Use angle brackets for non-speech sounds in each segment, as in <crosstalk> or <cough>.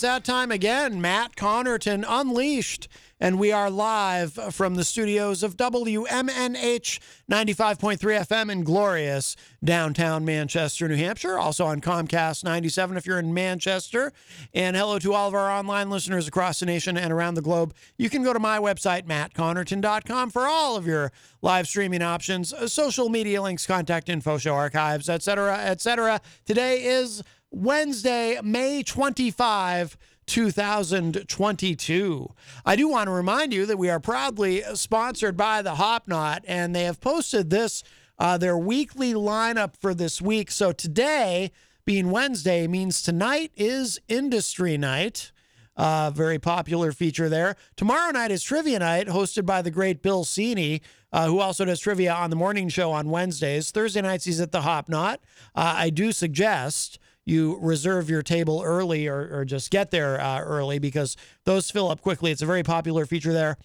It's that time again. Matt Connarton Unleashed. And we are live from the studios of WMNH 95.3 FM in glorious downtown Manchester, New Hampshire. Also on Comcast 97 if you're in Manchester. And hello to all of our online listeners across the nation and around the globe. You can go to my website, mattconnarton.com, for all of your live streaming options, social media links, contact info, show archives, etc., etc. Today is Wednesday, May 25, 2022. I do want to remind you that we are proudly sponsored by the Hop Knot, and they have posted this, uh, their weekly lineup for this week. So today, being Wednesday, means tonight is Industry Night. Uh, very popular feature there. Tomorrow night is Trivia Night, hosted by the great Bill Cini, uh, who also does trivia on the morning show on Wednesdays. Thursday nights, he's at the Hop Knot. Uh, I do suggest you reserve your table early or, or just get there uh, early because those fill up quickly. It's a very popular feature there.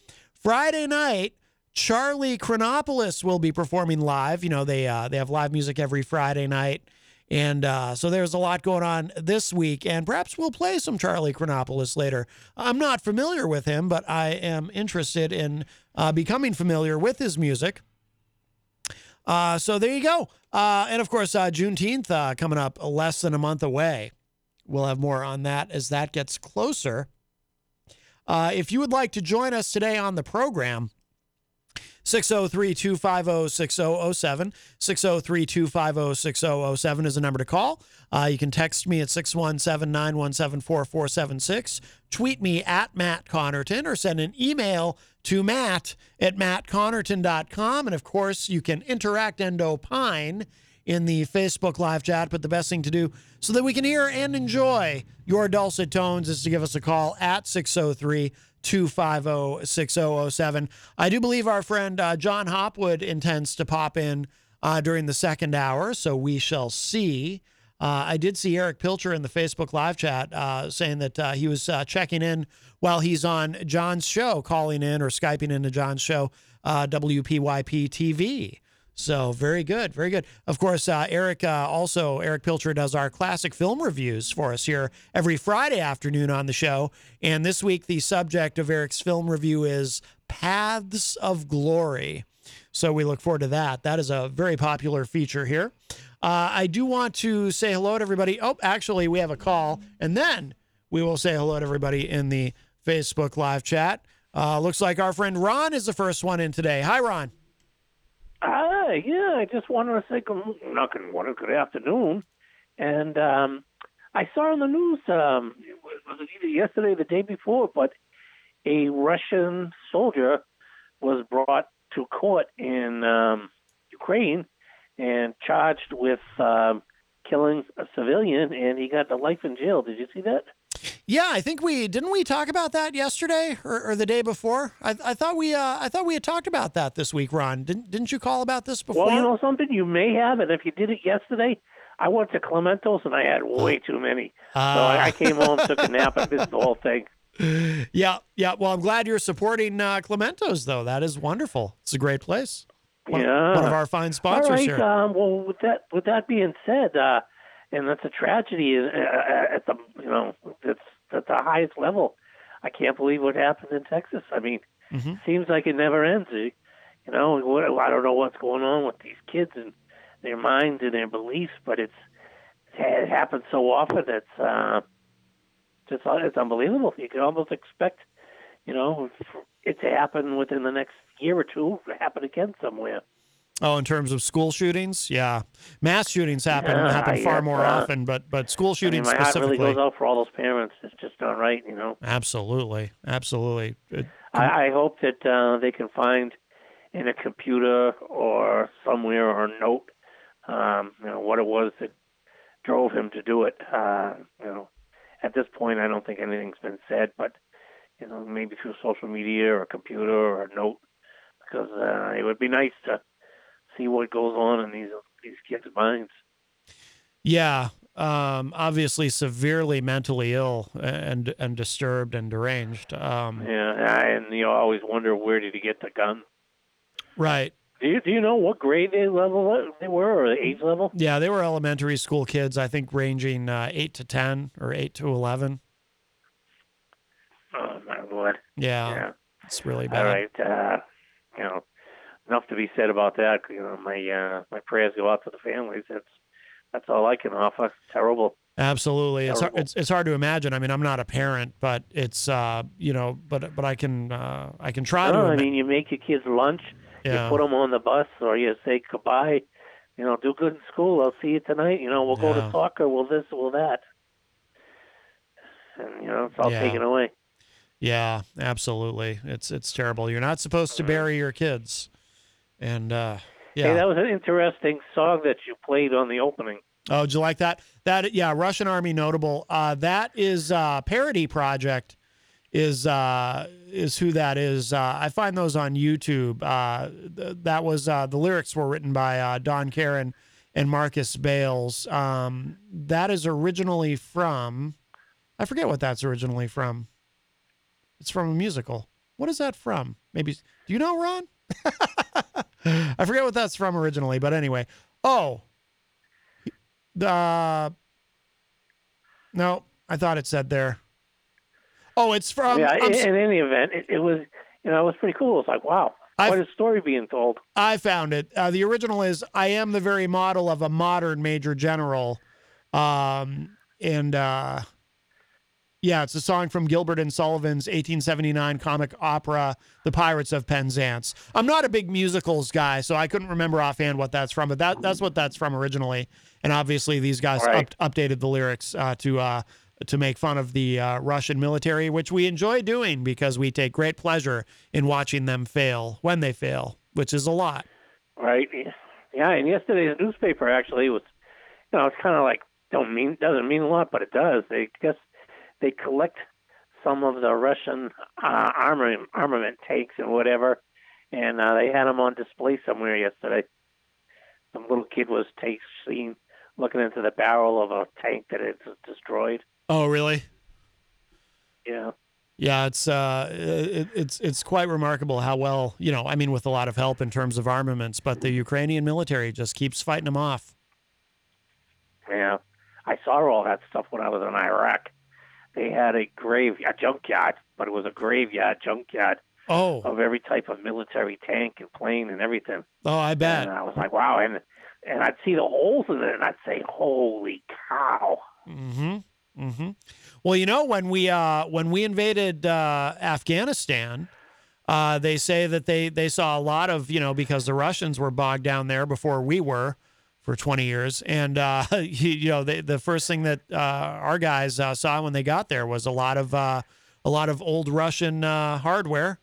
Friday night, Charlie Chronopoulos will be performing live. You know, they uh, they have live music every Friday night. And uh, so there's a lot going on this week, and perhaps we'll play some Charlie Chronopoulos later. I'm not familiar with him, but I am interested in uh, becoming familiar with his music. Uh, so there you go. Uh, and of course, uh, Juneteenth uh, coming up less than a month away. We'll have more on that as that gets closer. Uh, if you would like to join us today on the program, 603 250 6007. 603 250 6007 is the number to call. Uh, you can text me at 617 917 4476. Tweet me at Matt Connarton or send an email to Matt at mattconnarton.com. And of course, you can interact and opine in the Facebook live chat. But the best thing to do so that we can hear and enjoy your dulcet tones is to give us a call at 603 250 6007. I do believe our friend uh, Jon Hopwood intends to pop in uh, during the second hour, so we shall see. Uh, I did see Eric Pilcher in the Facebook live chat uh, saying that uh, he was uh, checking in while he's on Jon's show, calling in or Skyping into Jon's show, uh, WPYP TV. So very good, very good. Of course, uh, Eric also Eric Pilcher does our classic film reviews for us here every Friday afternoon on the show. And this week, the subject of Eric's film review is Paths of Glory. So we look forward to that. That is a very popular feature here. Uh, I do want to say hello to everybody. Oh, actually, we have a call, and then we will say hello to everybody in the Facebook live chat. Uh, looks like our friend Ron is the first one in today. Hi, Ron. Hi, yeah, I just wanted to say good, not good afternoon. And um, I saw on the news, um, was it either yesterday or the day before, but a Russian soldier was brought to court in um, Ukraine and charged with um, killing a civilian, and he got the life in jail. Did you see that? Yeah, I think we didn't we talk about that yesterday or, or the day before. I, I thought we uh, I thought we had talked about that this week, Ron. Didn't didn't you call about this before? Well, you know something, you may have, and if you did it yesterday, I went to Clementos and I had way too many. so I, I came home, took a nap, and missed the whole thing. <laughs> yeah, yeah. Well, I'm glad you're supporting uh, Clementos, though. That is wonderful. It's a great place. One, yeah, one of our fine sponsors All right. here. Um, well, with that with that being said, uh, and that's a tragedy uh, at the you know it's at the highest level. I can't believe what happened in Texas. I mean, Mhm. seems like it never ends. You know, what, I don't know what's going on with these kids and their minds and their beliefs, but it's it happens so often. It's uh, just it's unbelievable. You can almost expect, you know, it to happen within the next year or two. To happen again somewhere. Oh, in terms of school shootings, yeah, mass shootings happen Yeah, happen far more uh, often, but but school I mean, shootings my heart specifically. really goes out for all those parents. It's just not right, you know. Absolutely, absolutely. It- I, I hope that uh, they can find in a computer or somewhere or a note, um, you know, what it was that drove him to do it. Uh, you know, at this point, I don't think anything's been said, but you know, maybe through social media or a computer or a note, because uh, it would be nice to see what goes on in these these kids' minds. Yeah, um, obviously severely mentally ill and and disturbed and deranged. Um, Yeah, and you always wonder where did he get the gun. Right. Do you do you know what grade they level they were or the age level? Yeah, they were elementary school kids. I think ranging uh, eight to ten or eight to eleven. Oh my lord! Yeah, Yeah. it's really bad. All right. Uh, you know, enough to be said about that. You know, my uh, my prayers go out to the families. That's that's all I can offer. Terrible. Absolutely, it's, hard, it's it's hard to imagine. I mean, I'm not a parent, but it's uh, you know, but but I can uh, I can try to. I mean, you make your kids lunch. Yeah. You put them on the bus, or you say goodbye. You know, do good in school. I'll see you tonight. You know, we'll go to soccer. We'll this. We'll that. And you know, it's all Yeah. taken away. Yeah, absolutely. It's it's terrible. You're not supposed to bury your kids, and uh, yeah. Hey, that was an interesting song that you played on the opening. Oh, did you like that? That yeah, Russian Army notable. Uh, that is uh, parody project. Is uh, is who that is? Uh, I find those on YouTube. Uh, th- that was uh, the lyrics were written by uh, Don Caron and Marcus Bales. Um, that is originally from. I forget what that's originally from. It's from a musical. What is that from? Maybe do you know, Ron? <laughs> I forget what that's from originally, but anyway. Oh, the no, I thought it said there. Oh, it's from. yeah, I'm in, in any event, it, it was you know it was pretty cool. It's like wow, I've- what a story being told. I found it. Uh, the original is "I am the very model of a modern major general," um, and uh, yeah, it's a song from Gilbert and Sullivan's 1879 comic opera, "The Pirates of Penzance." I'm not a big musicals guy, so I couldn't remember offhand what that's from, but that that's what that's from originally. And obviously, these guys Right. up, updated the lyrics uh, to uh, to make fun of the uh, Russian military, which we enjoy doing because we take great pleasure in watching them fail when they fail, which is a lot. Right. Yeah, and yesterday's newspaper actually was, you know, it's kind of like don't mean doesn't mean a lot, but it does. They guess they collect some of the Russian uh, armament armament tanks and whatever, and uh, they had them on display somewhere yesterday. Some little kid was take, seen looking into the barrel of a tank that had destroyed. Oh, really? Yeah. Yeah, it's uh, it, it's it's quite remarkable how well you know. I mean, with a lot of help in terms of armaments, but the Ukrainian military just keeps fighting them off. Yeah, I saw all that stuff when I was in Iraq. They had a grave, a junkyard, but it was a graveyard junkyard Oh, of every type of military tank and plane and everything. oh, I bet. And I was like, wow, and and I'd see the holes in it, and I'd say, holy cow! Mm-hmm. Mm-hmm. Well, you know, when we uh, when we invaded uh, Afghanistan, uh, they say that they they saw a lot of you know because the Russians were bogged down there before we were for 20 years, and uh, <laughs> you, you know they, the first thing that uh, our guys uh, saw when they got there was a lot of uh, a lot of old Russian uh, hardware,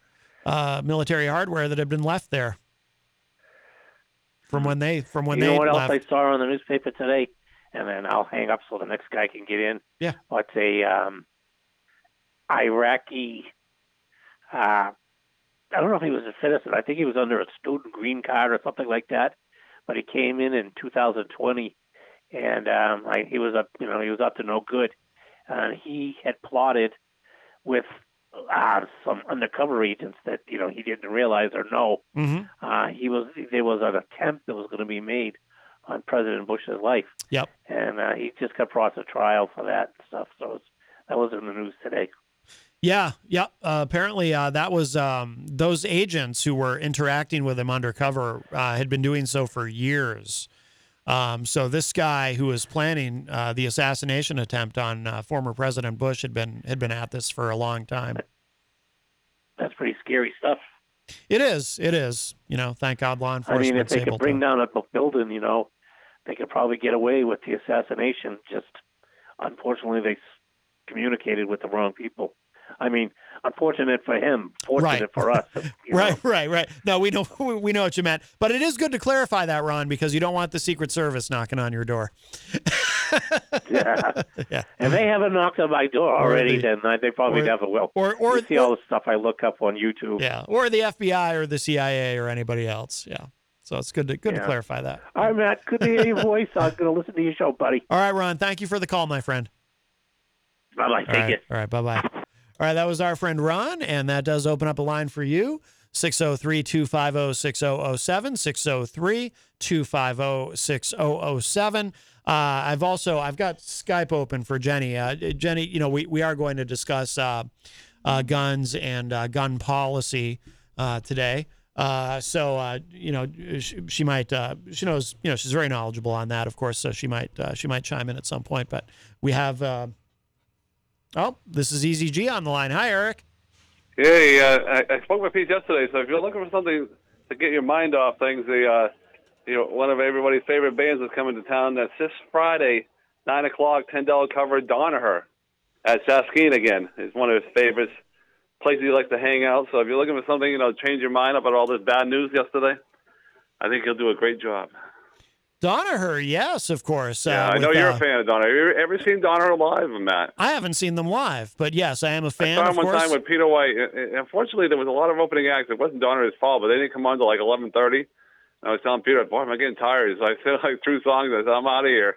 uh, military hardware that had been left there from when they from when you they know what else. I saw on the newspaper today? and then I'll hang up so the next guy can get in. Yeah. But a um, Iraqi. Uh, I don't know if he was a citizen. I think he was under a student green card or something like that. But he came in in 2020, and um, I, he was up. You know, he was up to no good. And he had plotted with uh, some undercover agents that you know he didn't realize or know. Mm-hmm. Uh, he was there was an attempt that was going to be made on President Bush's life, Yep. and uh, he just got brought to trial for that and stuff. So it's, that was in the news today. Yeah, yeah. Uh, apparently, uh, that was um, those agents who were interacting with him undercover uh, had been doing so for years. Um, so this guy who was planning uh, the assassination attempt on uh, former President Bush had been had been at this for a long time. That's pretty scary stuff. It is. It is. You know, thank God law enforcement. I mean, if they could bring to. down a building, you know, they could probably get away with the assassination. Just unfortunately, they communicated with the wrong people. I mean, unfortunate for him, fortunate Right. for us. <laughs> you know. Right, right, right. No, we know <laughs> we know what you meant, but it is good to clarify that, Ron, because you don't want the Secret Service knocking on your door. <laughs> Yeah. Yeah. If they haven't knocked on my door already, the- then they probably or- never will. or- or- you see all the stuff I look up on YouTube. Yeah, or the FBI or the CIA or anybody else. Yeah. So it's good to good to clarify that. All right, Matt. Good to hear your voice. I'm going to listen to your show, buddy. All right, Ron. Thank you for the call, my friend. Bye bye. Take right, it. all right. Bye bye. All right, that was our friend Ron, and that does open up a line for you. 603 250 6007. 603 250 6007. Uh, I've also I've got Skype open for Jenny. Uh, Jenny, you know we, we are going to discuss uh, uh, guns and uh, gun policy uh, today. So you know she, she might she knows you know she's very knowledgeable on that of course so she might she might chime in at some point but we have oh this is EZG on the line hi Eric Hey, uh, I, I spoke with Pete yesterday. So if you're looking for something to get your mind off things, the uh, you know one of everybody's favorite bands is coming to town. That's this Friday, nine o'clock, ten dollar cover. Donaher at Shaskeen again is one of his favorites. Places he likes to hang out. So if you're looking for something, you know, change your mind about all this bad news yesterday, I think he'll do a great job. Donaher yes of course Yeah, uh, I know with, you're uh, a fan of Donaher. Have you ever seen Donaher live, Matt? I haven't seen them live but yes I am a fan I saw of him one course time with Peter White. Uh, uh, Unfortunately, there was a lot of opening acts. It wasn't Donaher's fault, but they didn't come on till like 11:30. I was telling Peter, "Boy, am I'm getting tired." So I said like through songs. I said, "I'm out of here."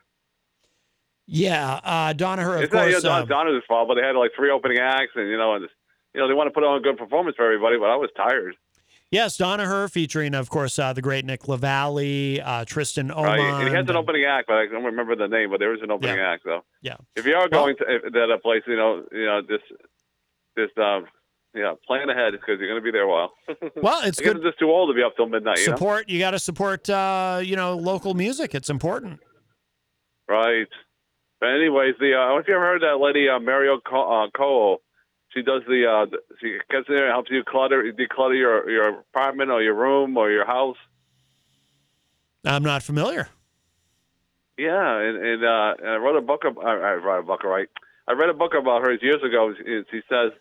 yeah uh, Donaher of it's not you course know, uh, Donaher's fault, but they had like three opening acts, and you know, and you know they want to put on a good performance for everybody. But I was tired. Yes Donaher featuring of course uh, the great Nick LaValle, uh, Tristan Omand Right? He has an opening act, but I don't remember the name. But there was an opening Yeah. act. though. yeah if you are going to that place, you know, you know, just just um, yeah, plan ahead because you're going to be there a while. <laughs> well it's good I'm just too old to be up till midnight. You know? support you got to support uh, you know local music it's important Right. But anyways, the uh, I don't know if you ever heard that lady uh, Mario Co- uh, Cole. She does the uh, the- she gets in there and helps you clutter declutter your your apartment or your room or your house. I'm not familiar Yeah, and, and, uh, and I wrote a book. About, I, I wrote a book, right? I read a book about her years ago. and She says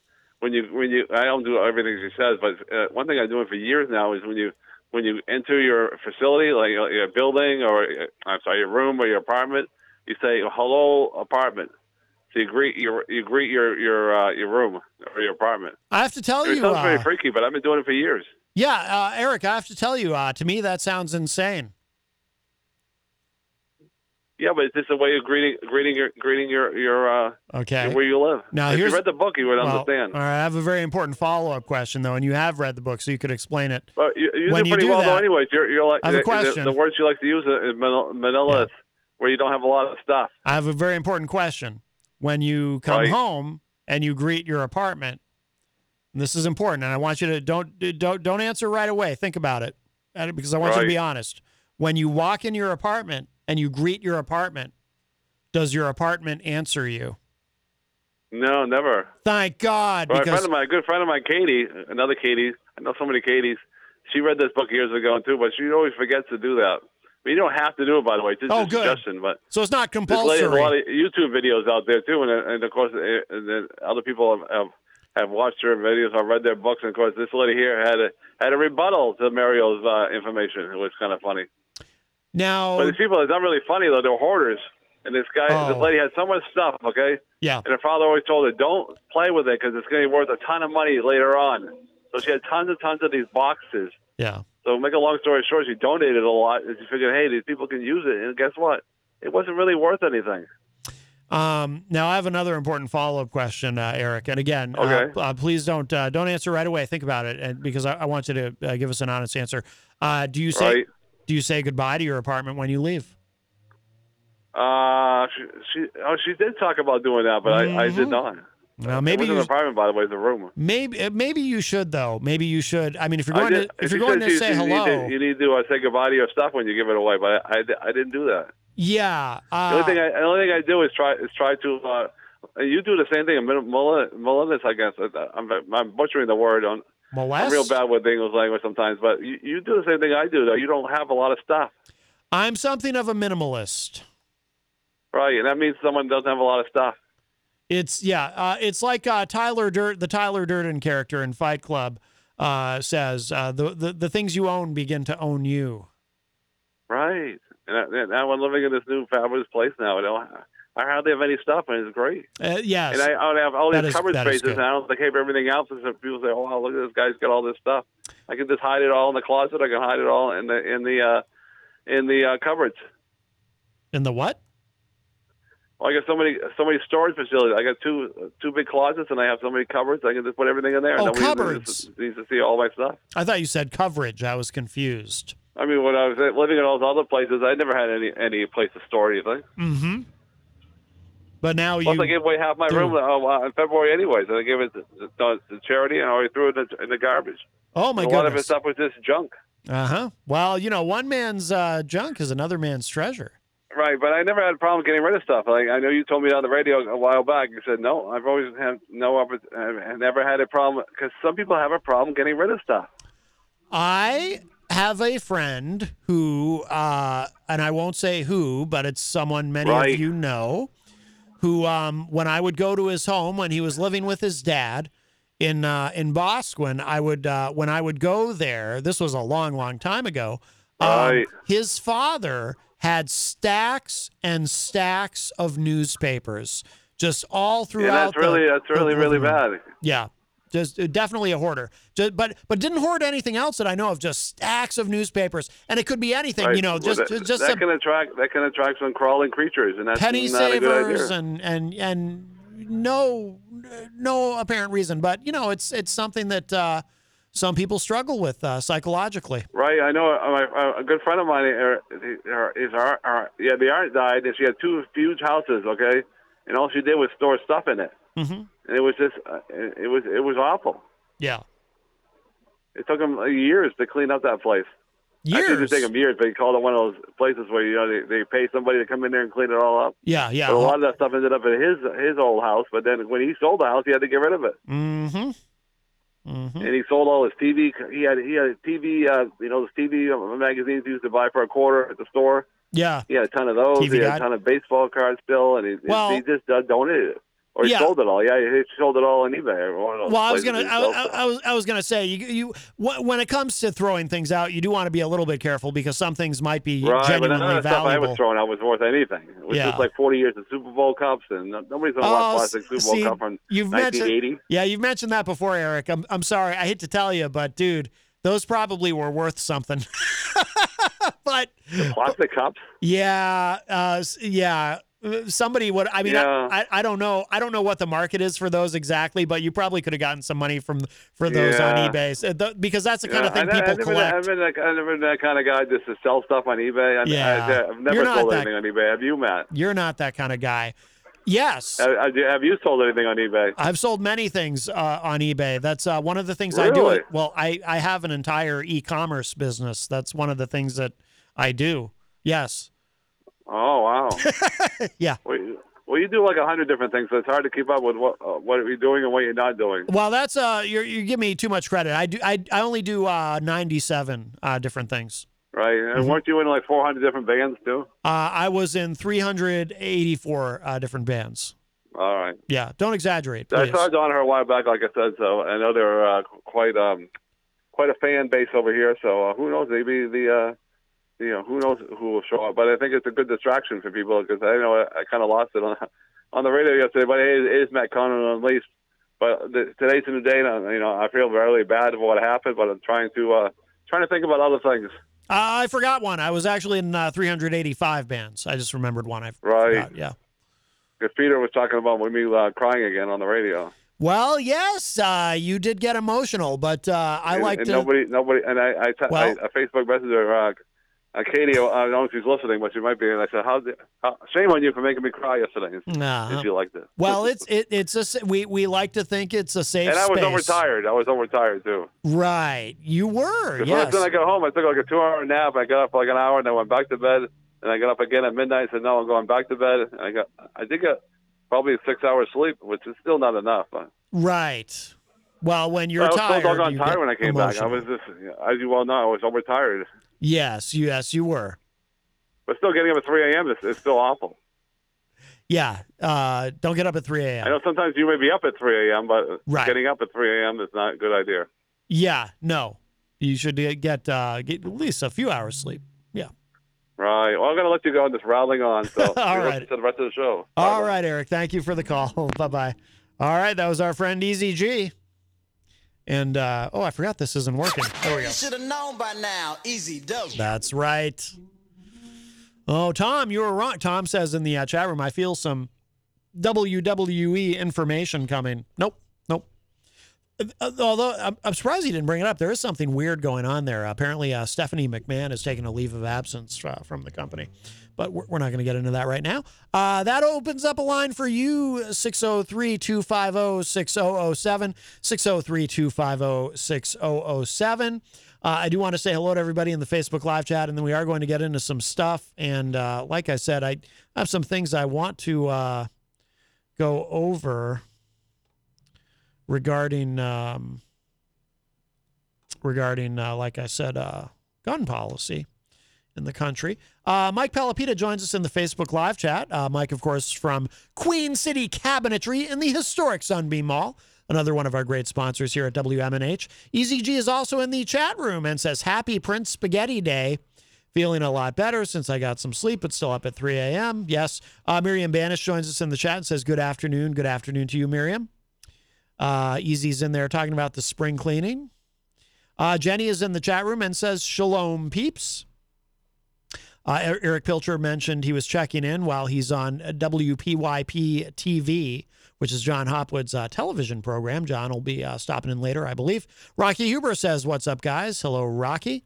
when you when you I don't do everything she says, but uh, one thing I'm doing for years now is when you when you enter your facility, like your your building or uh, I'm sorry, your room or your apartment, you say hello apartment. So you greet your you greet your your uh, your room or your apartment. I have to tell It you sounds uh, very freaky, but I've been doing it for years. Yeah, uh, Eric, I have to tell you, uh, to me, that sounds insane. Yeah, but it's just a way of greeting greeting your greeting your your uh, Okay. where you live. Now, if you read the book, you would Well, understand. All right, I have a very important follow up question, though, and you have read the book, so you could explain it. But you, you When you pretty do well, though. that- Anyways, you're you're like I have a the- the, question. the words you like to use is manila, manila Yeah. where you don't have a lot of stuff. I have a very important question. When you come Right. home and you greet your apartment, and this is important, and I want you to don't don't don't answer right away. Think about it, because I want you to be honest. When you walk in your apartment and you greet your apartment, does your apartment answer you? No, never. Thank God, Well, a friend of mine, a good friend of mine, Katie, another Katie. I know so many Katies. She read this book years ago too, but she always forgets to do that. You don't have to do it, by the way. It's just Oh, a good. suggestion, but so it's not this lady a compulsory. lot of YouTube videos out there too, and, and of course, uh, and then other people have, have have watched her videos, have read their books, and of course, this lady here had a had a rebuttal to Mario's uh, information. It was kind of funny. Now, But these people, it's not really funny though. They're hoarders. And this guy, Oh. this lady had so much stuff, okay? Yeah. And her father always told her, don't play with it because it's going to be worth a ton of money later on. So she had tons and tons of these boxes. Yeah. So make a long story short, she donated a lot. And she figured, hey, these people can use it. And guess what? It wasn't really worth anything. Um, now I have another important follow-up question, uh, Eric. And again, uh, Okay. uh, please don't uh, don't answer right away. Think about it, and because I, I want you to uh, give us an honest answer. Uh, do you say Right. do you say goodbye to your apartment when you leave? Uh, she, she, oh, she did talk about doing that, but I, I did not. Well, maybe it wasn't you an apartment, by the way, it's a room. maybe uh, maybe you should though. Maybe you should. I mean, if you're going did- to if you're going to you- say you hello, Need to, you need to uh, say goodbye to your stuff when you give it away, but I, I, I didn't do that. yeah. The Uh, only thing I, the only thing I do is try is try to. Uh, you do the same thing. Mollinus, I guess. I'm, I'm butchering the word. On, molest? I'm real bad with English language sometimes, but you, you do the same thing I do. Though you don't have a lot of stuff, I'm something of a minimalist. right? And that means someone doesn't have a lot of stuff. It's yeah, uh, it's like uh, Tyler Dirt, the Tyler Durden character in Fight Club uh, says, uh, the, the the things you own begin to own you. Right. And, I, and now I'm living in this new fabulous place now. I don't. I hardly have any stuff, and it's great. Uh, yes, And I, I don't have all these covered spaces, and I don't keep everything else. And people say, "Oh, wow, look at this guy's got all this stuff." I can just hide it all in the closet. I can hide it all in the in the uh, in the uh, cupboards. in the what? I got so many so many storage facilities. I got two two big closets, and I have so many cupboards. I can just put everything in there. Oh, Nobody cupboards. Needs, needs to see all my stuff. I thought you said coverage. I was confused. I mean, when I was living in all those other places, I never had any any place to store anything. Mm-hmm. But now Plus, you I gave away half my do. room uh, in February, anyways. And I gave it to, charity, and I threw it in the, in the garbage. oh my god! a lot of his stuff was just junk. Uh huh. Well, you know, one man's uh, junk is another man's treasure. Right, but I never had a problem getting rid of stuff. Like I know you told me on the radio a while back. You said no. I've always had no. I've never had a problem because some people have a problem getting rid of stuff. I have a friend who, uh, and I won't say who, but it's someone many Right. of you know, who, um, when I would go to his home when he was living with his dad in uh, in Boscawen, I would uh, when I would go there. This was a long, long time ago. um, Right. his father had stacks and stacks of newspapers, just all throughout. Yeah, that's the- really that's the really really living room. bad. Yeah, just uh, definitely a hoarder. Just, but but didn't hoard anything else that I know of. Just stacks of newspapers, and it could be anything. Right. You know, Well, just that, just, that some can attract that can attract some crawling creatures, and that's penny not a good savers idea. and and and no no apparent reason. But you know, it's it's something that uh, some people struggle with uh, psychologically. Right, I know. uh, my- A good friend of mine, is her- our, our, yeah, the aunt died, and she had two huge houses. Okay, and all she did was store stuff in it, hmm and it was just, uh, it was, it was awful. Yeah, It took them years to clean up that place. Actually, it years. take them years, but he called it one of those places where you know they, they pay somebody to come in there and clean it all up. Yeah, yeah. But a lot of that stuff ended up in his his old house. But then when he sold the house, he had to get rid of it, Mm-hmm. Mm-hmm. and he sold all his TV. He had he had a TV, uh, you know, those TV magazines he used to buy for a quarter at the store. Yeah. He had a ton of those. TV he had Guide. a ton of baseball cards still, and he, Well- he just uh, donated it. Or he Yeah. sold it all. Yeah, he sold it all on eBay. Well, I was gonna, I, I. I was, I was gonna say, you, you, when it comes to throwing things out, you do want to be a little bit careful because some things might be Right, but none genuinely of the stuff I was throwing out was worth anything. It was Yeah. just like 40 years of Super Bowl cups, and nobody's going to Oh, want plastic Super Bowl see, cup from you've mentioned- 1980. Yeah, you've mentioned that before, Eric. I'm, I'm sorry. I hate to tell you, but dude, those probably were worth something. <laughs> but Plastic cups? yeah, uh, yeah. Uh, Somebody would. I mean, Yeah. I, I, I don't know. I don't know what the market is for those exactly, but you probably could have gotten some money from for those on eBay because that's the kind Yeah, of thing I, I, people I've, never, collect. I've, been that, I've never been that kind of guy just to sell stuff on eBay. I, Yeah. I, have never sold that- anything on eBay. Have you, Matt? You're not that kind of guy. Yes. Have, you- sold anything on eBay? I've sold many things uh, on eBay. That's uh, one of the things I do. Well, I, I have an entire e-commerce business. That's one of the things that I do. Yes. Oh, wow. <laughs> Yeah. well, you, well, you do like a hundred different things, so it's hard to keep up with what uh, what you're doing and what you're not doing. Well, that's uh, you're you give me too much credit. I do. I, I only do uh, 97 uh, different things. Right? Mm-hmm. And weren't you in like 400 different bands too? Uh, I was in 384 uh, different bands. All right. Yeah. Don't exaggerate, I please. saw Donaher a while back, like I said. So I know they're uh, quite um quite a fan base over here. So uh, who knows? Maybe the uh, you know, who knows who will show up. But I think it's a good distraction for people because I know I, I kind of lost it on <laughs> on the radio yesterday. But it is, it is Matt Connon Unleashed. But the, today's a new day, and you know, I feel really bad for what happened. But I'm trying to uh, trying to think about other things. Uh, I forgot one. I was actually in uh, 385 bands. I just remembered one. I Right. forgot. Yeah. Because Peter was talking about me uh, crying again on the radio. Well, yes, uh, you did get emotional, but uh, I like to. nobody, nobody, and I, I, te- Well- I, a Facebook messenger, uh, Katie. I don't know if she's listening, but she might be. And I said, "How? How shame on you for making me cry yesterday." Nah. she liked it. Well, it's it, it's a we we like to think it's a safe and I was space. overtired. I was overtired too. Right, you were. Because Yes. when I got home, I took like a two-hour nap. I got up for like an hour, and I went back to bed. And I got up again at midnight. and Said, "No, I'm going back to bed." And I got, I did get probably six hours sleep, which is still not enough. Right. Well, when you're I was tired, so doggone you tired when I came back. I was just, as you well know, I was overtired. Yes, yes, you were. But still, getting up at 3 a.m. is, is still awful. Yeah. Uh, don't get up at 3 a.m. I know sometimes you may be up at 3 a.m., but Right. getting up at 3 a.m. is not a good idea. Yeah. No. You should get uh, get at least a few hours sleep. Yeah. Right. Well, I'm going to let you go. I'm just rattling on. So <laughs> All right. to the rest of the show. All right, Eric. Thank you for the call. <laughs> bye bye. All right, that was our friend Eazy-G. And uh, oh, I forgot this isn't working. There we go. You should have known by now. Easy dope. That's right. Oh, Tom, you were wrong. Tom says in the uh, chat room, I feel some WWE information coming. Nope, nope. Uh, Although I'm, I'm surprised he didn't bring it up. There is something weird going on there. apparently, uh, Stephanie McMahon has taken a leave of absence uh, from the company, but we're, we're not going to get into that right now. Uh, that opens up a line for you 603 250 6007. 603 250 6007. Uh, I do want to say hello to everybody in the Facebook live chat, and then we are going to get into some stuff. And uh, like I said, I have some things I want to uh, go over regarding um, regarding, uh, like I said, uh, gun policy in the country. Uh, Mike Palapita joins us in the Facebook live chat. Uh, Mike, of course, from Queen City Cabinetry in the historic Sunbeam Mall. Another one of our great sponsors here at WMNH. EZG is also in the chat room and says, Happy Prince Spaghetti Day. Feeling a lot better since I got some sleep, but still up at 3 a.m. Yes. Uh, Miriam Banish joins us in the chat and says, Good afternoon. Good afternoon to you, Miriam. Uh, Easy's in there talking about the spring cleaning. Uh, Jenny is in the chat room and says, Shalom, peeps. Uh, Er- Eric Pilcher mentioned he was checking in while he's on WPYP TV, which is Jon Hopwood's uh, television program. Jon will be uh, stopping in later, I believe. Rocky Huber says, What's up, guys? Hello, Rocky.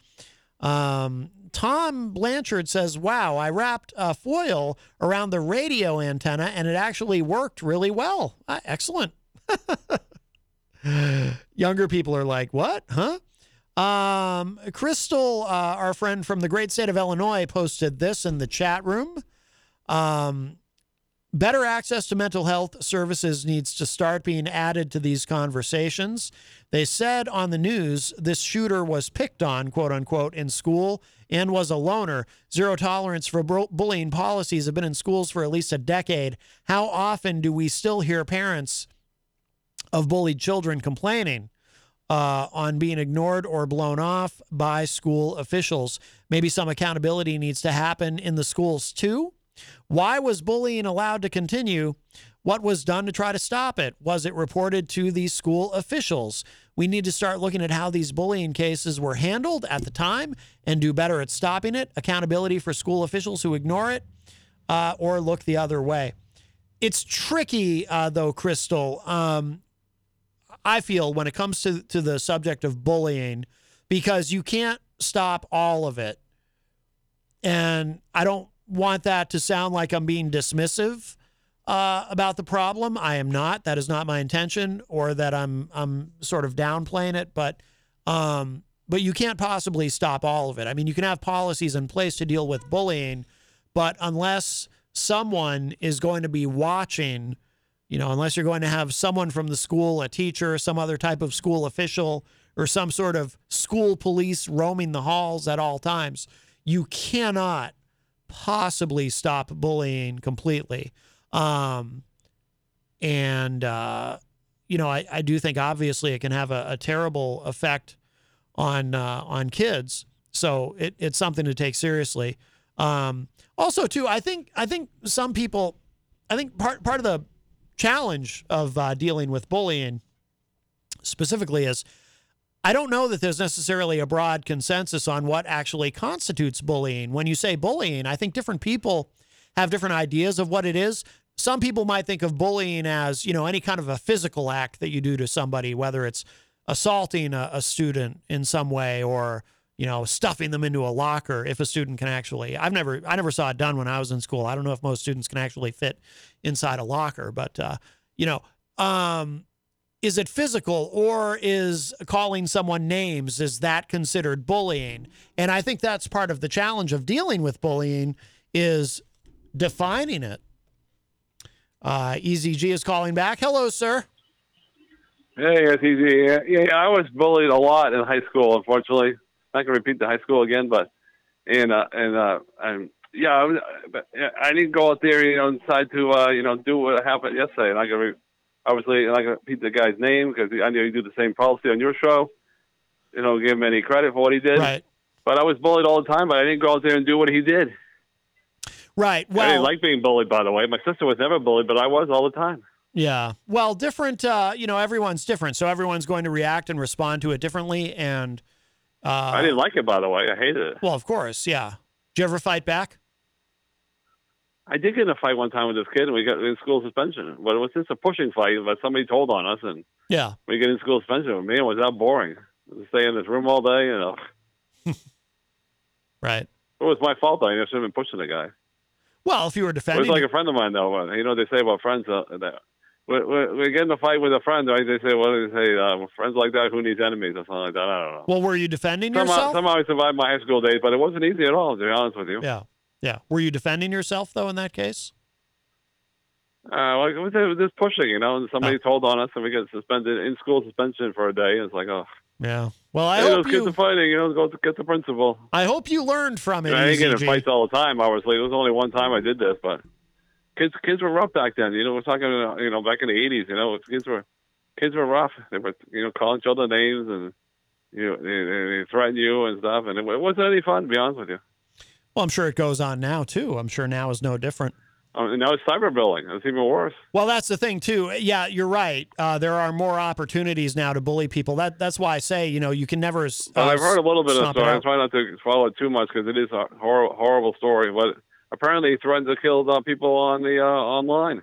Um, Tom Blanchard says, Wow, I wrapped uh, foil around the radio antenna and it actually worked really well. Uh, excellent. <laughs> Younger people are like, What? Huh? Um, Crystal, uh, our friend from the great state of Illinois, posted this in the chat room. Um, better access to mental health services needs to start being added to these conversations. They said on the news this shooter was picked on, quote unquote, in school and was a loner. Zero tolerance for bullying policies have been in schools for at least a decade. How often do we still hear parents of bullied children complaining? Uh, on being ignored or blown off by school officials. Maybe some accountability needs to happen in the schools too. Why was bullying allowed to continue? What was done to try to stop it? Was it reported to the school officials? We need to start looking at how these bullying cases were handled at the time and do better at stopping it. Accountability for school officials who ignore it uh, or look the other way. It's tricky, uh, though, Crystal. Um, I feel when it comes to to the subject of bullying because you can't stop all of it. And I don't want that to sound like I'm being dismissive uh, about the problem. I am not. That is not my intention, or that I'm I'm sort of downplaying it. But um, but you can't possibly stop all of it. I mean, you can have policies in place to deal with bullying, but unless someone is going to be watching you know, unless you're going to have someone from the school, a teacher, some other type of school official, or some sort of school police roaming the halls at all times, you cannot possibly stop bullying completely. Um, and, uh, you know, I, I do think obviously it can have a, a terrible effect on uh, on kids, So it, it's something to take seriously. Um, also, too, I think I think some people, I think part part of the challenge of uh, dealing with bullying specifically is I don't know that there's necessarily a broad consensus on what actually constitutes bullying. When you say bullying, I think different people have different ideas of what it is. Some people might think of bullying as, you know, any kind of a physical act that you do to somebody, whether it's assaulting a, a student in some way or, you know, stuffing them into a locker if a student can actually. I've never I never saw it done when I was in school. I don't know if most students can actually fit inside a locker, but uh, you know, um, is it physical or is calling someone names is that considered bullying and i think that's part of the challenge of dealing with bullying is defining it uh, ezg is calling back hello sir Hey, it's. Yeah, yeah, I was bullied a lot in high school. Unfortunately, not gonna repeat the high school again, but and uh, and uh, and yeah, I, was, but, I didn't go out there, you know, and decide to uh, you know do what happened yesterday. And I gonna obviously I'm not gonna repeat the guy's name because I know you do the same policy on your show. You know, give him any credit for what he did. right But I was bullied all the time, but I didn't go out there and do what he did. right I didn't like being bullied, by the way. My sister was never bullied, but I was all the time. Yeah. Well, different, uh, you know, everyone's different. So everyone's going to react and respond to it differently. And, uh, I didn't like it, by the way. I hated it. well, of course. Yeah. Did you ever fight back? I did get in a fight one time with this kid, and we got in school suspension. But it was just a pushing fight, but somebody told on us, and Yeah. we get in school suspension. with me. It was that boring. Stay in this room all day, you know. <laughs> Right. It was my fault. Though. I should have been pushing the guy. Well, if you were defending, It was like a friend of mine, though. You know what they say about friends? Uh, that we, get in a fight with a friend, right? They say, what do they say? Uh, friends like that, who needs enemies, or something like that. I don't know. well, were you defending Somehow, yourself? somehow I survived my high school days, but it wasn't easy at all, to be honest with you. Yeah. Yeah. Were you defending yourself though in that case? Uh, like it was, just pushing, you know, and somebody told on us, and we got suspended in school suspension for a day. It's like, oh, Yeah. Well, I hey, hope you. are fighting, you know, go get the principal. I hope you learned from it. I didn't get in fights all the time, obviously. It was only one time I did this, but kids kids were rough back then. You know, we're talking, uh, you know, back in the '80s. You know, kids were kids were rough. They were, you know, calling each other names and you know, they, they, threaten you and stuff, and it, it wasn't any fun, to be honest with you. Well, I'm sure it goes on now too. I'm sure now is no different. Um, now it's cyberbullying. It's even worse. Well, that's the thing too. Yeah, you're right. Uh, there are more opportunities now to bully people. That that's why I say you know you can never. Uh, But I've heard a little bit of the story. I try not to follow it too much because it is a hor- horrible story. But apparently, threatened to kill uh, people on the uh, online.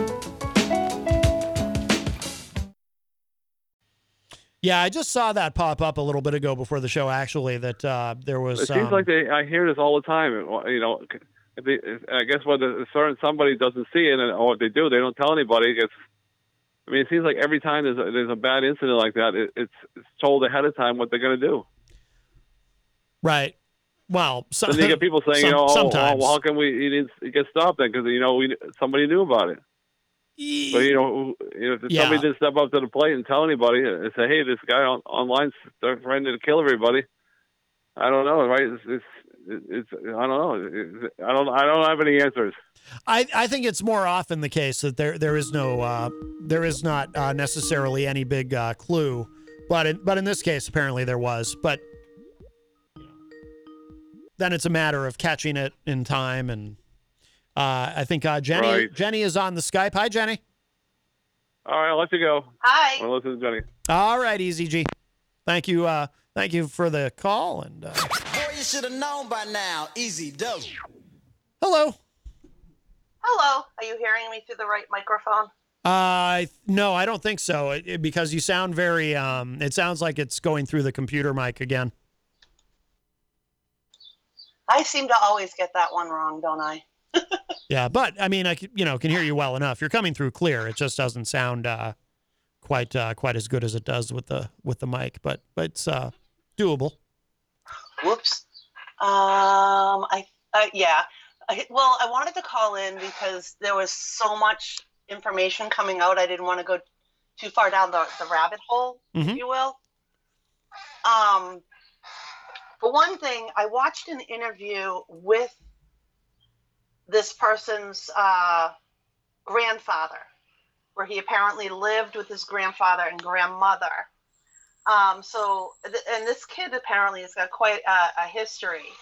Yeah, I just saw that pop up a little bit ago before the show. Actually, that uh, there was. It seems um, like they. I hear this all the time. You know, if they, if- I guess what a certain somebody doesn't see it, and or if they do, they don't tell anybody. It's, I mean, it seems like every time there's a, there's a bad incident like that, it, it's it's told ahead of time what they're going to do. right. Well, so, Then you get <laughs> people saying, some- you know, oh, sometimes. well, how can we he didn't get stopped then? Because you know, we somebody knew about it. But you know, you know, if Yeah. somebody didn't step up to the plate and tell anybody and say, "Hey, this guy on, online's threatening to kill everybody," I don't know, right? It's, it's, it's I don't know. It's, I don't I don't have any answers. I, I think it's more often the case that there there is no uh, there is not uh, necessarily any big uh, clue, but in, but in this case apparently there was. But then it's a matter of catching it in time, and uh, I think uh, Jenny Right. Jenny is on the Skype. Hi Jenny. All right, I'll let you go. Hi. I'll listen to Jenny. All right, EZG. Thank you. Uh, thank you for the call and. Uh, Boy, you should have known by now. Easy does. Hello. Hello. Are you hearing me through the right microphone? Uh, no, I don't think so. It, it- because you sound very. Um, it sounds like it's going through the computer mic again. I seem to always get that one wrong, don't I? Yeah, but I mean, I you know can hear you well enough. You're coming through clear. It just doesn't sound uh, quite uh, quite as good as it does with the with the mic, but but it's uh, doable. Whoops. Um, I, uh, yeah. I, well, I wanted to call in because there was so much information coming out. I didn't want to go too far down the, the rabbit hole, if Mhm. you will. Um, for one thing, I watched an interview with this person's uh, grandfather, where he apparently lived with his grandfather and grandmother. Um, so, th- and this kid apparently has got quite a, a history.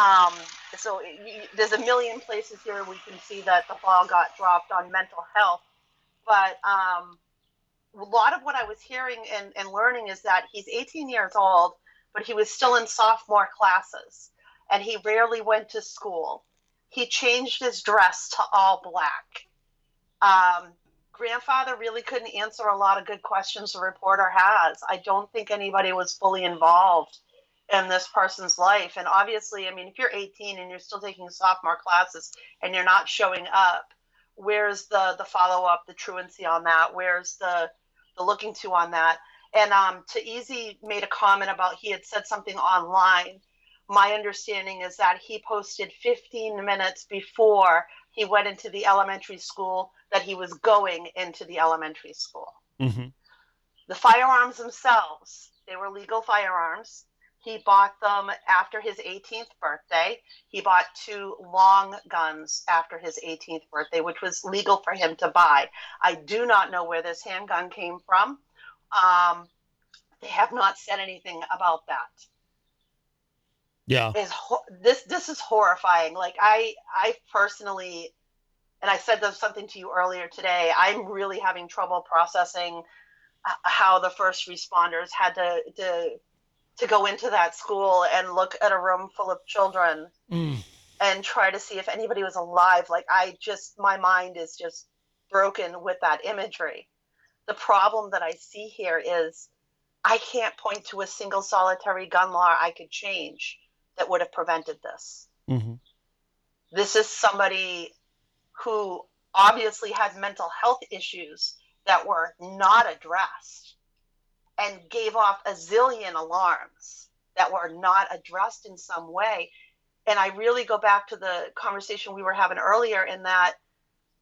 Um, so, y- y- there's a million places here we can see that the ball got dropped on mental health. But um, a lot of what I was hearing and, and learning is that he's 18 years old, but he was still in sophomore classes and he rarely went to school. He changed his dress to all black. Um, grandfather really couldn't answer a lot of good questions the reporter has. I don't think anybody was fully involved in this person's life. And obviously, I mean, if you're 18 and you're still taking sophomore classes and you're not showing up, where's the the follow up, the truancy on that? Where's the the looking to on that? And um, to Eazy made a comment about he had said something online. My understanding is that he posted 15 minutes before he went into the elementary school that he was going into the elementary school. Mm-hmm. The firearms themselves, they were legal firearms. He bought them after his 18th birthday. He bought two long guns after his 18th birthday, which was legal for him to buy. I do not know where this handgun came from. Um, they have not said anything about that Yeah. is ho- this this is horrifying like i i personally and i said something to you earlier today i'm really having trouble processing uh, how the first responders had to to to go into that school and look at a room full of children Mm. and try to see if anybody was alive like i just my mind is just broken with that imagery the problem that i see here is i can't point to a single solitary gun law i could change that would have prevented this Mm-hmm. this is somebody who obviously had mental health issues that were not addressed and gave off a zillion alarms that were not addressed in some way. And I really go back to the conversation we were having earlier in that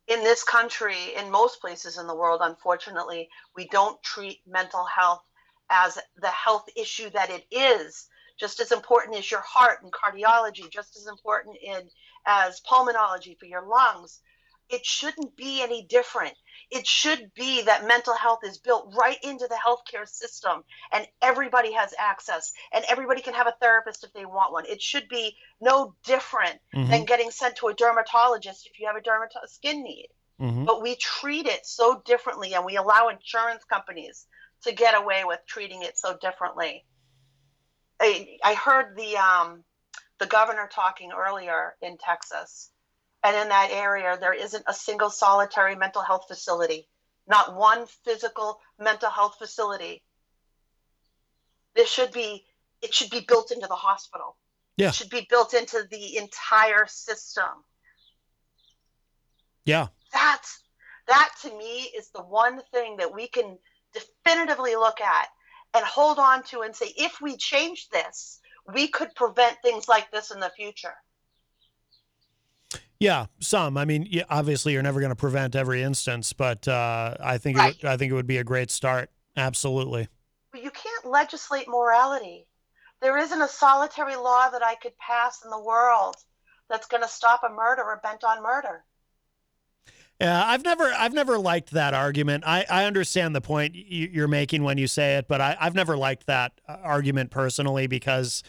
in this country, in most places in the world, unfortunately, we don't treat mental health as the health issue that it is. Just as important as your heart and cardiology, just as important in as pulmonology for your lungs. It shouldn't be any different. It should be that mental health is built right into the healthcare system and everybody has access and everybody can have a therapist if they want one. It should be no different than getting sent to a dermatologist if you have a dermato- skin need. Mm-hmm. But we treat it so differently and we allow insurance companies to get away with treating it so differently. I, I heard the um, the governor talking earlier in Texas, and in that area there isn't a single solitary mental health facility, not one physical mental health facility. This should be it should be built into the hospital. Yeah. It should be built into the entire system. Yeah. That's that to me is the one thing that we can definitively look at and hold on to and say if we change this, we could prevent things like this in the future. Yeah, some. I mean, yeah, obviously, you're never going to prevent every instance, but uh, I think Right. it would, I think it would be a great start. Absolutely. But you can't legislate morality. There isn't a solitary law that I could pass in the world that's going to stop a murderer bent on murder. Yeah, I've never, I've never liked that argument. I, I understand the point you're making when you say it, but I, I've never liked that uh, argument personally because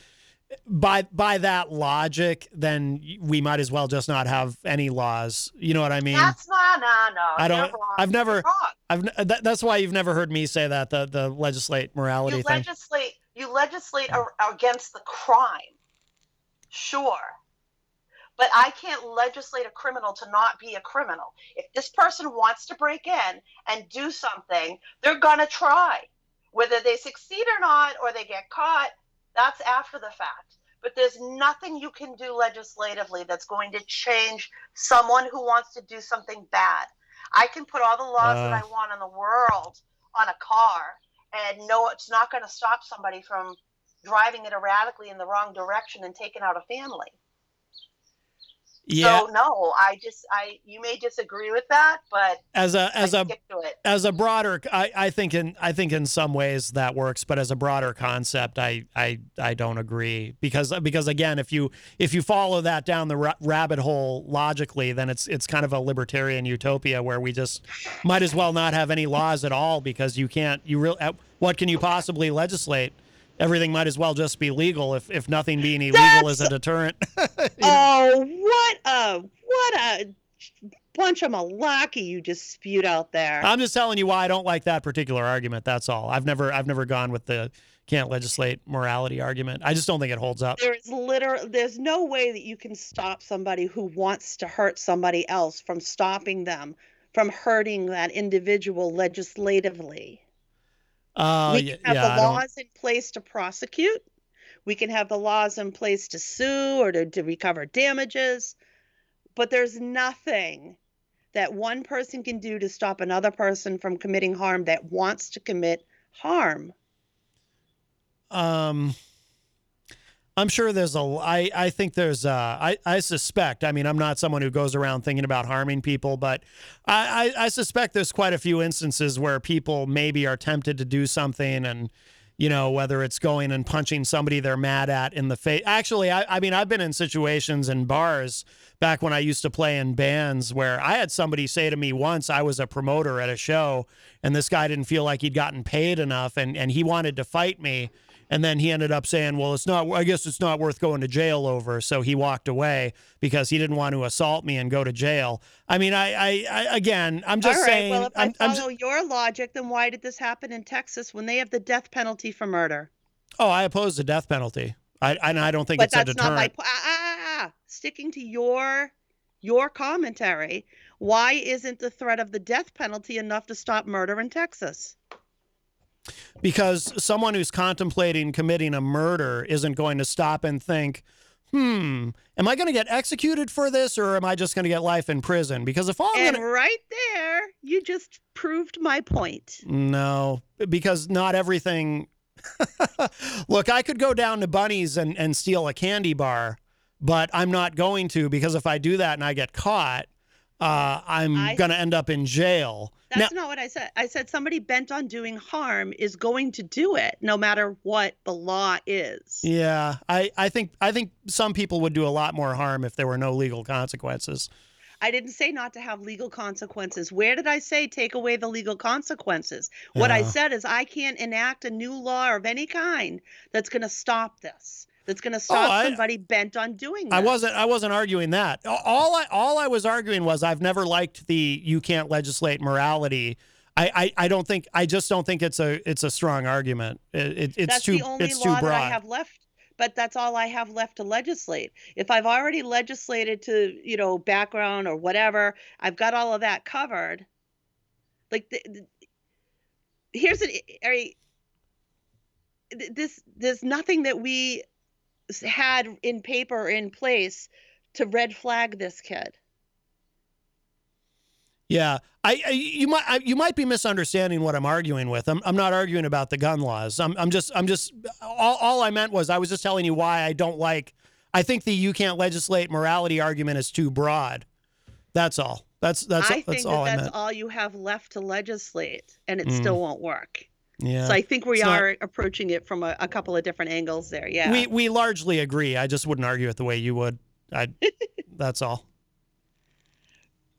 by by that logic, then we might as well just not have any laws. You know what I mean? That's not, no, no. I don't. Wrong. I've never. I've. That, that's why you've never heard me say that the the legislate morality You thing. legislate. You legislate ar- against the crime. Sure. But I can't legislate a criminal to not be a criminal. If this person wants to break in and do something, they're going to try. Whether they succeed or not, or they get caught, that's after the fact. But there's nothing you can do legislatively that's going to change someone who wants to do something bad. I can put all the laws that I Uh. want in the world on a car, and no, it's not going to stop somebody from driving it erratically in the wrong direction and taking out a family. Yeah. So no, I just I you may disagree with that, but as a as a stick to it. as a broader I, I think in I think in some ways that works, but as a broader concept, I I I don't agree because because again, if you if you follow that down the ra- rabbit hole logically, then it's it's kind of a libertarian utopia where we just might as well not have any laws at all because you can't you real uh, what can you possibly legislate? Everything might as well just be legal if if nothing being illegal is a deterrent. <laughs> Oh, what a what a bunch of malarkey you just spewed out there. I'm just telling you why I don't like that particular argument. That's all. I've never I've never gone with the can't legislate morality argument. I just don't think it holds up. there is literally there's no way that you can stop somebody who wants to hurt somebody else from stopping them from hurting that individual legislatively. Uh, we yeah, can have yeah, the laws in place to prosecute. We can have the laws in place to sue or to, to recover damages. But there's nothing that one person can do to stop another person from committing harm that wants to commit harm. Um, I'm sure there's a. I I think there's. Uh, I I suspect. I mean, I'm not someone who goes around thinking about harming people, but I I, I suspect there's quite a few instances where people maybe are tempted to do something and. You know, whether it's going and punching somebody they're mad at in the face. Actually, I, I mean, I've been in situations in bars back when I used to play in bands where I had somebody say to me once, I was a promoter at a show, and this guy didn't feel like he'd gotten paid enough and, and he wanted to fight me. And then he ended up saying, "Well, it's not. I guess it's not worth going to jail over." So he walked away because he didn't want to assault me and go to jail. I mean, I, I, I again, I'm just All right. saying. well, if I'm, I follow your logic, then why did this happen in Texas when they have the death penalty for murder? oh, I oppose the death penalty. I, and I don't think but it's a that's not my deterrent. po- ah, ah, ah, ah. sticking to your your commentary. Why isn't the threat of the death penalty enough to stop murder in Texas? Because someone who's contemplating committing a murder isn't going to stop and think, hmm, am I going to get executed for this or am I just going to get life in prison? Because if all I'm and to. right there, you just proved my point. No, because not everything. <laughs> Look, I could go down to Bunny's and, and steal a candy bar, but I'm not going to because if I do that and I get caught, uh, I'm I- going to end up in jail. That's not what I said. I said somebody bent on doing harm is going to do it, no matter what the law is. Yeah, I, I think I think some people would do a lot more harm if there were no legal consequences. I didn't say not to have legal consequences. Where did I say take away the legal consequences? What I said is I can't enact a new law of any kind that's going to stop this. That's going to oh, stop Oh, I- somebody bent on doing I wasn't I wasn't arguing that. All I all I was arguing was I've never liked the you can't legislate morality. I, I, I don't think I just don't think it's a it's a strong argument. It, it, it's that's too the only it's too law broad. that I have left. But that's all I have left to legislate. If I've already legislated to, you know, background or whatever, I've got all of that covered. Like, the, the- here's an Ari, this. There's nothing that we had in paper in place to red flag this kid. Yeah, I, I you might I, you might be misunderstanding what I'm arguing with. I'm, I'm not arguing about the gun laws. I'm I'm just I'm just all, all I meant was I was just telling you why I don't like. I think the you can't legislate morality argument is too broad. That's all. That's that's I that's think all that that's all you have left to legislate, and it Mm. still won't work. Yeah. So I think we not- are approaching it from a, a couple of different angles there. Yeah. We we largely agree. I just wouldn't argue it the way you would. I. <laughs> that's all.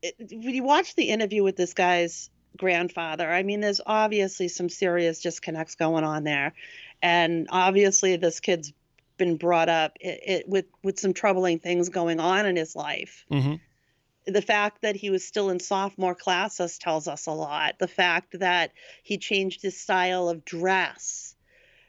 it, when you watch the interview with this guy's grandfather, I mean, there's obviously some serious disconnects going on there, and obviously this kid's been brought up it, it, with with some troubling things going on in his life. hmm The fact that he was still in sophomore classes tells us a lot. The fact that he changed his style of dress,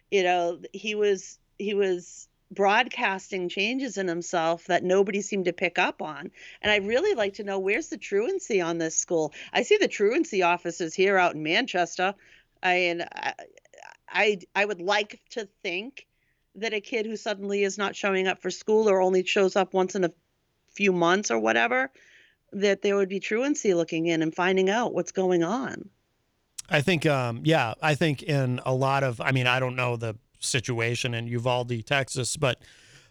you know, he was he was broadcasting changes in himself that nobody seemed to pick up on. And I really like to know where's the truancy on this school. I see the truancy offices here out in Manchester. I and I, I I would like to think that a kid who suddenly is not showing up for school or only shows up once in a few months or whatever, that there would be truancy looking in and finding out what's going on. I think, um, yeah, I think in a lot of, I mean, I don't know the situation in Uvalde, Texas, but